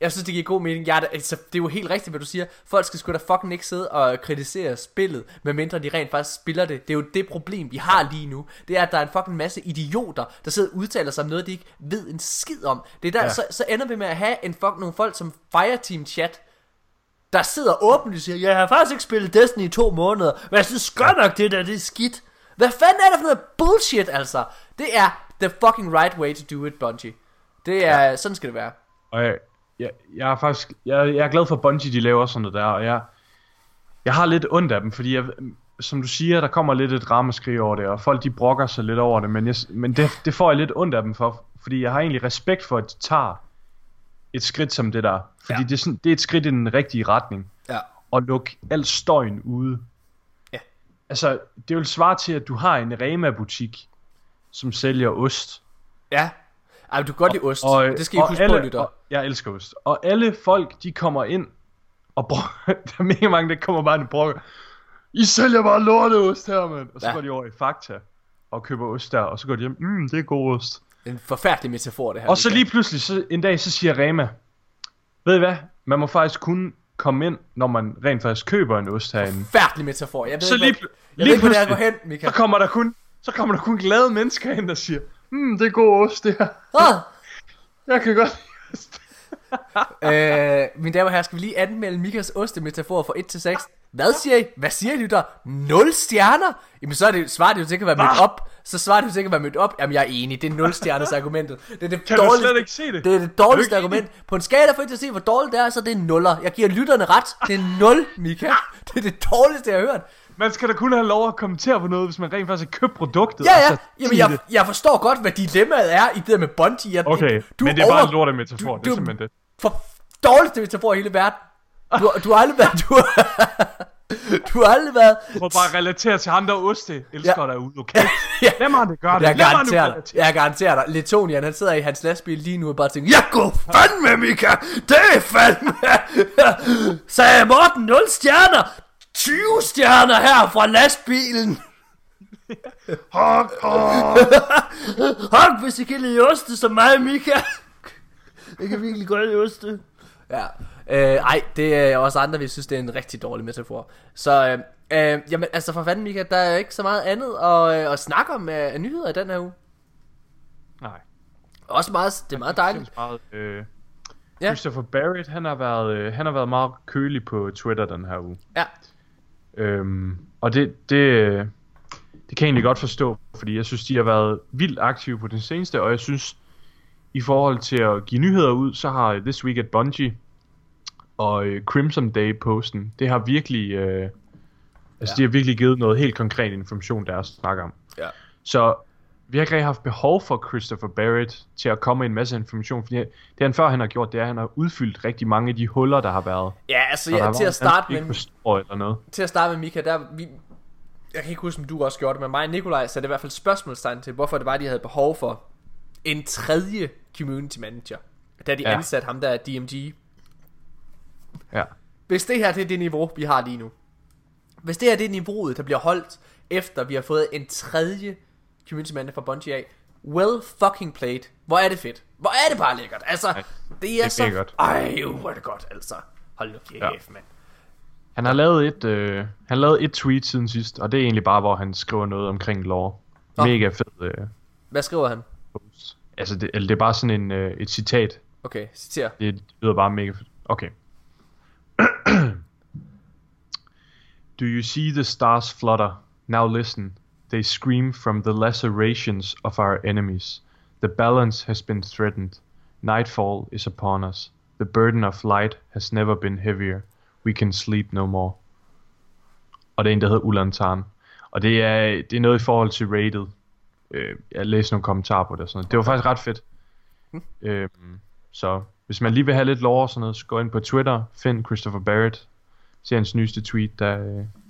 jeg synes det giver god mening. Jeg, altså, det er jo helt rigtigt hvad du siger. Folk skal sgu da fucking ikke sidde og kritisere spillet, medmindre de rent faktisk spiller det. Det er jo det problem vi har lige nu. Det er at der er en fucking masse idioter, der sidder og udtaler sig om noget de ikke ved en skid om. Det er der Ja. så, så ender vi med at have en fuck, nogle folk som Fireteam Chat der sidder åbent og siger, jeg har faktisk ikke spillet Destiny i to måneder, men jeg synes godt nok det der, det er skidt. Hvad fanden er det for noget bullshit, altså? Det er the fucking right way to do it, Bungie. Det er, ja. sådan skal det være. Og jeg, jeg, jeg er faktisk jeg, jeg er glad for at Bungie, de laver sådan noget der. Og jeg, jeg har lidt ondt af dem, fordi jeg, som du siger, der kommer lidt et ramaskrig over det, og folk de brokker sig lidt over det, men, jeg, men det, det får jeg lidt ondt af dem for, fordi jeg har egentlig respekt for, at de tager et skridt som det der. Fordi ja. det, er sådan, det er et skridt i den rigtige retning. Ja. Og lukke al støjen ude. Altså, det vil svare til, at du har en Rema-butik, som sælger ost. Ja. Ej, du kan godt lide ost. Og, det skal I huske alle, på, lytter. Og, jeg elsker ost. Og alle folk, de kommer ind og bror, der er mega mange, der kommer bare ind og brokker. I sælger bare lorteost her, mand. Og så Ja. går de over i Fakta og køber ost der, og så går de hjem, mm, det er god ost. En forfærdelig metafor, det her. Og så lige pludselig, så en dag, så siger Rema, ved I hvad, man må faktisk kun komme ind, når man rent faktisk køber en ost herinde. Forfærdelig metafor. Jeg ved Så ikke, lige, hvad, jeg ved lige ikke, hvor det er hen, så Michael. kommer der kun, så kommer der kun glade mennesker ind, der siger, mm, det er god ost, det her. Ah! Jeg kan godt lide øh, mine damer og herrer, skal vi lige anmelde Mikas ostemetafor fra 1 til 6? Hvad siger I? Hvad siger I, lytter? 0 stjerner? Jamen så er det, svarer det jo til at være mødt op. så svarer du sikkert, at mødt op. Jamen, jeg er enig. Det er 0 stjerners argumentet. Det er det kan dårligste, du slet ikke se det? Det er det dårligste argument. På en skala for ikke at se, hvor dårligt det er, så det er nuller. Jeg giver lytterne ret. Det er 0, Mika. Det er det dårligste, jeg har hørt. Man skal da kun have lov at kommentere på noget, hvis man rent faktisk har købt produktet. Ja, ja. Jamen, jeg, jeg forstår godt, hvad dilemmaet er i det der med Bungie. Jeg, okay, du men det er over... bare en lortet metafor. Du, det er simpelthen det. For dårligste metafor i hele verden. Du, du har aldrig været... Du, du har aldrig været... Må bare relatere til ham, der oste elsker ja. dig ude lokalt. ja. Lad mig det gøre det. Jeg garanterer dig. Jeg garanterer dig. Letonian, han sidder i hans lastbil lige nu og bare tænker, Jeg går fandme, Mika! Det er fandme! Sagde Morten 0 stjerner! 20 stjerner her fra lastbilen! Hok, hok! hok, hvis I kan lide oste som mig, Mika! Jeg kan virkelig godt lide oste. Ja. Øh, ej, det er også andre, vi synes, det er en rigtig dårlig metafor. Så, øh, øh, jamen, altså for fanden, Mika, der er ikke så meget andet at, øh, at snakke om af øh, nyheder i den her uge. Nej. Også meget, det er meget dejligt. Meget, øh, ja. Christopher Barrett, han har, været, øh, han har været meget kølig på Twitter den her uge. Ja. Øhm, og det, det, det kan jeg egentlig godt forstå, fordi jeg synes, de har været vildt aktive på den seneste, og jeg synes, i forhold til at give nyheder ud, så har This Week at Bungie og øh, Crimson Day posten, det har virkelig, øh, altså ja. de har virkelig givet noget helt konkret information, der er at snakke om. Ja. Så vi har ikke rigtig haft behov for Christopher Barrett til at komme med en masse information, fordi det han før han har gjort, det er, at han har udfyldt rigtig mange af de huller, der har været. Ja, altså ja, til, at starte med, eller noget. til at starte med Mika, der, vi, jeg kan ikke huske, om du også gjorde det, men mig og Nikolaj satte i hvert fald spørgsmålstegn til, hvorfor det var, de havde behov for en tredje community manager, da de ja. ansatte ham der DMG. Ja. Hvis det her det er det niveau, vi har lige nu. Hvis det her det er niveauet, der bliver holdt, efter vi har fået en tredje community manager fra Bungie af, well fucking played. Hvor er det fedt. Hvor er det bare lækkert. Altså, ja, det er, det er så... Godt. Ej, hvor er det godt, altså. Hold nu kæft, ja. mand. Han har lavet et, øh, han lavet et tweet siden sidst, og det er egentlig bare, hvor han skriver noget omkring lore. Oh. Mega fed. Øh, Hvad skriver han? Post. Altså, det, eller det er bare sådan en, øh, et citat. Okay, citer. Det lyder bare mega fedt. Okay. Do you see the stars flutter? Now listen. They scream from the lacerations of our enemies. The balance has been threatened. Nightfall is upon us. The burden of light has never been heavier. We can sleep no more. Og det er en, der hedder Ulantarn. Og det er, det er noget i forhold til rated. Øh, jeg læste nogle kommentarer på det og sådan noget. Det var faktisk ret fedt. Mm. Øh, så hvis man lige vil have lidt lore og sådan noget, så gå ind på Twitter, find Christopher Barrett, se hans nyeste tweet, der, ja.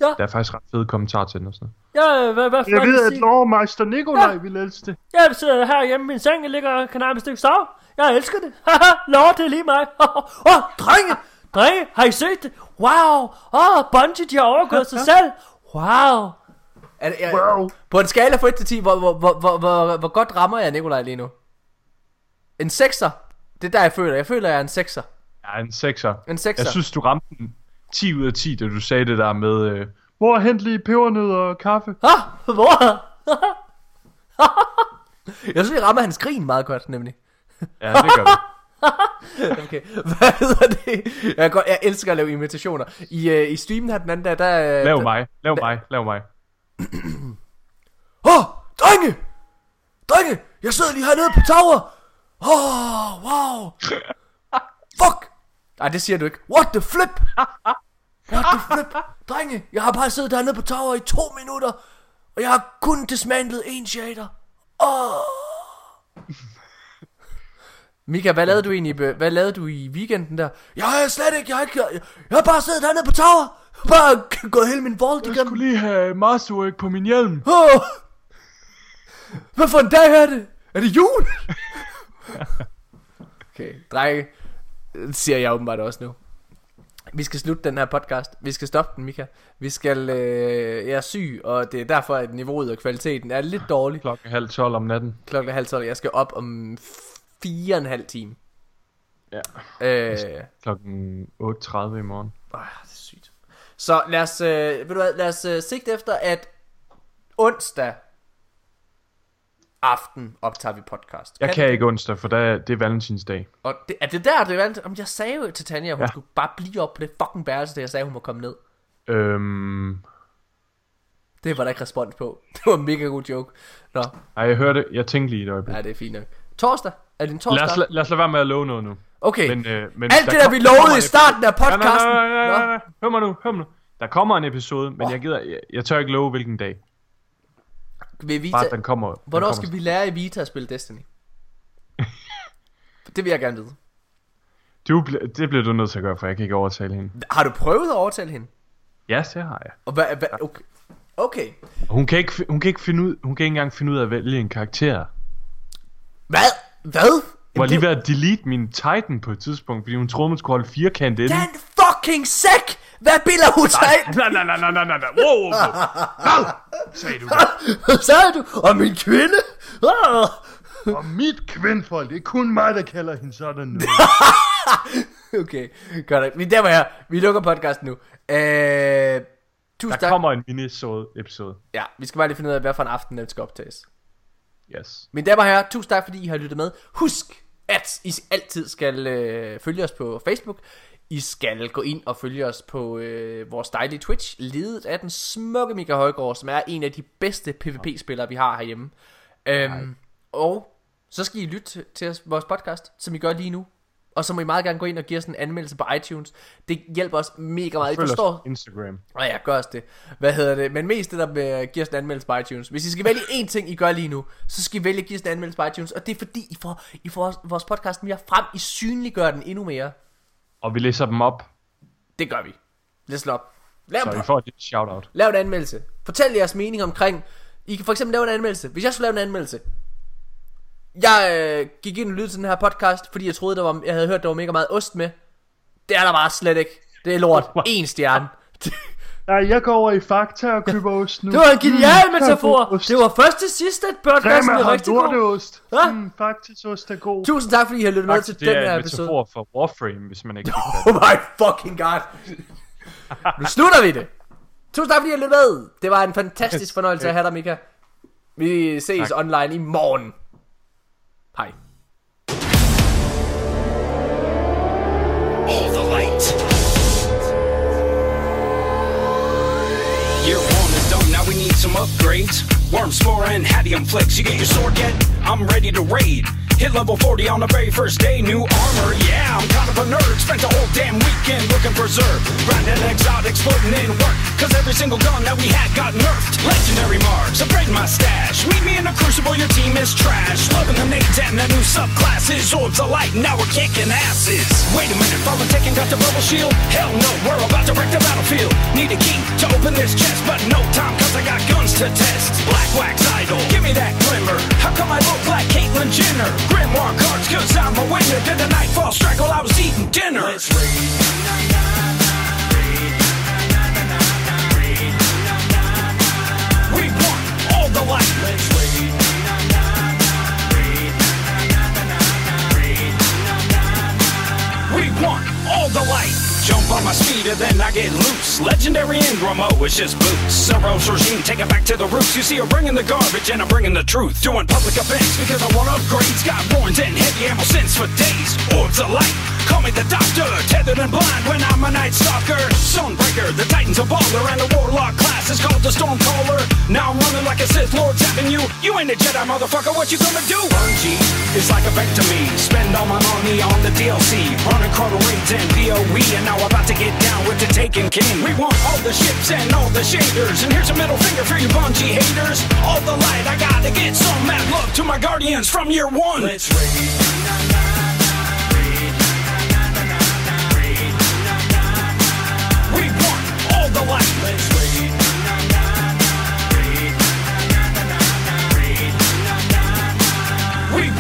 der er faktisk ret fede kommentarer til den og sådan noget. Ja, hvad, hvad Jeg ved, at Loremeister Nikolaj ja. vil elske det. Jeg sidder her hjemme i min seng, jeg ligger og kan et stykke sov. Jeg elsker det. Haha, lore, det er lige mig. Åh, oh, drenge, drenge, har I set det? Wow, åh, oh, Bungie, de har overgået sig selv. Wow. Er det, er, wow. På en skala fra 1 til 10, hvor, hvor, hvor, hvor, hvor, hvor godt rammer jeg Nikolaj lige nu? En 6'er? Det er der, jeg føler. Jeg føler, jeg er en 6'er. Ja, en 6'er. En 6'er. Jeg synes, du ramte den 10 ud af 10, da du sagde det der med, øh, hvor er hent lige pebernødder og kaffe? Ah, hvor? jeg synes, vi rammer hans grin meget godt, nemlig. ja, det gør vi. okay, hvad hedder det? Jeg, godt, jeg elsker at lave imitationer. I, uh, i streamen her den anden der... der lav der, mig, lav der, mig, lav mig. Åh, oh, drenge! Drenge, jeg sidder lige hernede på tower. Åh, oh, wow. Fuck. Nej, det siger du ikke. What the flip? What the flip? Drenge, jeg har bare siddet dernede på tower i to minutter, og jeg har kun dismantlet en shader. Åh. Oh. Mika, hvad lavede du egentlig, hvad lavede du i weekenden der? Jeg er slet ikke, jeg har ikke, jeg, jeg har bare siddet dernede på tower. Bare gået hele min vault igennem. Jeg skulle lige have masterwork på min hjelm. Oh. Hvad for en dag er det? Er det jul? okay, drenge. Det siger jeg åbenbart også nu. Vi skal slutte den her podcast. Vi skal stoppe den, Mika. Vi skal... Øh, jeg er syg, og det er derfor, at niveauet og kvaliteten er lidt dårlig. Klokken halv tolv om natten. Klokken halv tolv. Jeg skal op om fire og en halv time. Ja. Øh, klokken 8.30 i morgen. Øh, det er sygt. Så lad os, øh, ved du hvad, lad os øh, sigte efter, at onsdag aften optager vi podcast. Jeg kan, kan ikke onsdag, for der, det er valentinsdag. Og det, er det der, det er valentins? Om jeg sagde jo til Tanja, at hun ja. skulle bare blive op på det fucking bærelse, da jeg sagde, at hun må komme ned. Øhm... Det var der ikke respons på. Det var en mega god joke. Nå. Nej, jeg hørte Jeg tænkte lige et øjeblik. Ja, det er fint nok. Torsdag? Er det en torsdag? Lad os, lad os lade være med at love noget nu. Okay. Men, øh, men Alt det der, vi lovede i starten af podcasten. Nej, nej, nej, nej, nej. Hør mig nu, hør mig nu. Der kommer en episode, men oh. jeg gider, jeg, jeg tør ikke love hvilken dag. Vil Vita... Bare den kommer. Den Hvornår kommer. skal vi lære i Vita at spille Destiny? det vil jeg gerne vide. Du, det bliver du nødt til at gøre, for jeg kan ikke overtale hende. Har du prøvet at overtale hende? Ja, det har jeg. Og hvad, hvad, okay. okay. Hun kan, ikke, hun kan ikke finde ud, hun kan ikke engang finde ud af at vælge en karakter. Hvad? Hvad? Hun var lige ved at delete min Titan på et tidspunkt, fordi hun troede, man skulle holde firkant inde. Den fucking sæk! Hvad bilder hun sig ind? Nej, nej, nej, nej, nej, nej, nej, wow, wow, wow. Hvad sagde du? Hvad sagde du? Og min kvinde? Ah. Og mit kvindfolk, det er kun mig, der kalder hende sådan nu. okay, godt. Vi der var her. Vi lukker podcasten nu. Øh, tusind Der kommer en minisode episode. Ja, vi skal bare lige finde ud af, hvad for en aften den skal optages. Yes. Mine damer og herrer, tusind tak, fordi I har lyttet med. Husk, at I altid skal øh, følge os på Facebook. I skal gå ind og følge os på øh, vores dejlige Twitch, ledet af den smukke Mika Højgaard, som er en af de bedste PvP-spillere, vi har herhjemme. Øhm, og så skal I lytte til, os- vores podcast, som I gør lige nu. Og så må I meget gerne gå ind og give os en anmeldelse på iTunes. Det hjælper os mega meget. I Følg os forstår, på Instagram. Nej, ja, gør også det. Hvad hedder det? Men mest det der med at give os en anmeldelse på iTunes. Hvis I skal vælge én ting, I gør lige nu, så skal I vælge at give os en anmeldelse på iTunes. Og det er fordi, I får, I får vores- vores podcast mere frem. I synliggør den endnu mere. Og vi læser dem op, Det gør vi. Slå op. Lav, så I får et shout-out. lav en anmeldelse. Fortæl jeres mening omkring... I kan for eksempel lave en anmeldelse. Hvis jeg skulle lave en anmeldelse. Jeg øh, gik ind og lyttede til den her podcast, fordi jeg troede, der var, jeg havde hørt, der var mega meget ost med. Det er der bare slet ikke. Det er lort. En stjerne. Nej, jeg går over i Fakta og køber ost nu. Det var en genial Mm, metafor. Det var først til sidst, at er har rigtig god. lorteost. Mm, faktisk ost er god. Tusind tak, fordi I har lyttet med til det den er her en episode. metafor for Warframe, hvis man ikke Oh my fucking god. nu slutter vi det. Tusind tak, fordi I har lyttet med. Det var en fantastisk fornøjelse at have dig, Mika. Vi ses Tak. online i morgen. Hej. all the light. Some upgrades. Worm Spore and Hadium Flicks, you get your sword yet? I'm ready to raid. Hit level 40 on the very first day, new armor, yeah, I'm kind of a nerd. Spent the whole damn weekend looking for Zerg. Grinding exotics, putting in work, cause every single gun that we had got nerfed. Legendary marks, upgrading my stash. Meet me in the crucible, your team is trash. Loving the nades and the new subclasses. Orbs of light, now we're kicking asses. Wait a minute, fallen taking got the bubble shield? Hell no, we're about to wreck the battlefield. Need a key to open this chest, but no time, cause I got guns to test. Black wax idol, give me that glimmer. How come I look like Caitlyn Jenner? Grimoire cards, cause I'm a winner. Did the nightfall strike while I was eating dinner? Let's raid. We want all the light. Let's raid. We want all the light. Jump on my speed and then I get loose. Legendary Ingramo is just boots. Soros regime, take it back to the roots. You see, I'm bringing the garbage and I'm bringing the truth. Doing public events because I want upgrades. Got warrants and heavy ammo since for days. Orbs of light, call me the doctor. Tethered and blind when I'm a night stalker. Stonebreaker, the Titan's a baller, and the Warlock class is called the Stormcaller. Now I'm running like a Sith Lord you. Ain't a Jedi, motherfucker. What you gonna do? Bungie is like a bank to me. Spend all my money on the DLC. Running chrono raids and PoE, and now I'm about to get down with the Taken King. We want all the ships and all the shaders. And here's a middle finger for you Bungie haters. All the light, I gotta get some mad love to my guardians from year one. Let's raid. We want all the light. Let's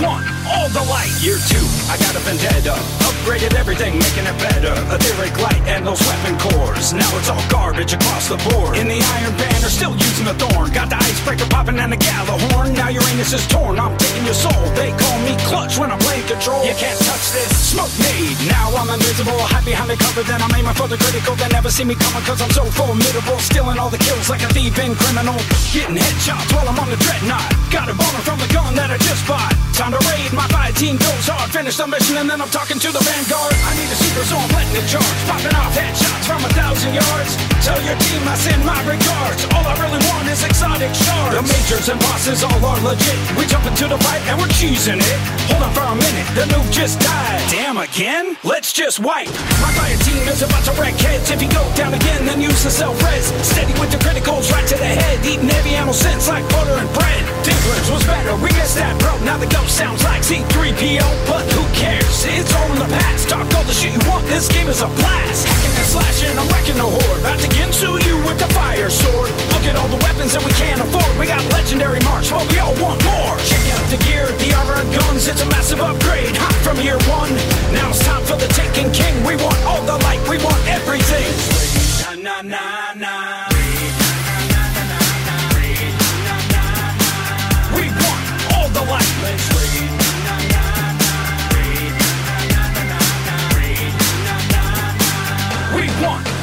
raid. All the light. Year two, I got a vendetta. Upgraded everything, making it better. Etheric light and those weapon cores. Now it's all garbage across the board. In the Iron Banner, still using the thorn. Got the icebreaker popping and the Gallahorn. Now Uranus is torn. I'm taking your soul. They call me clutch when I'm playing control. You can't touch this. Smoke made. Now I'm invisible. Hide behind the cover. Then I'm aiming for the critical. They never see me coming cause I'm so formidable. Stealing all the kills like a thief and criminal. Getting headshots while I'm on the dreadnought. Got a boner from the gun that I just bought. Time to raid. My fight team goes hard. Finish the mission and then I'm talking to the. Vanguard. I need a super, so I'm letting it charge. Popping off headshots from a thousand yards. Tell your team I send my regards. All I really want is exotic shards. The majors and bosses all are legit. We jump into the fight and we're cheesing it. Hold on for a minute, the noob just died. Damn again? Let's just wipe. My fire team is about to wreck heads. If you go down again, then use the self-res. Steady with the criticals right to the head. Eating heavy ammo sense like butter and bread. Dinklers was better, we missed that bro. Now the ghost sounds like C3PO, but who cares? It's all in the past. Talk all the shit you want, this game is a blast. Hacking and slashing, I'm wrecking the horde. About to into you with the fire sword. Look at all the weapons that we can't afford. We got legendary march, but we all want more. Check out the gear, the armor and guns. It's a massive upgrade, hot from year one. Now it's time for the taking King. We want all the light, we want everything.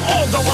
all the way.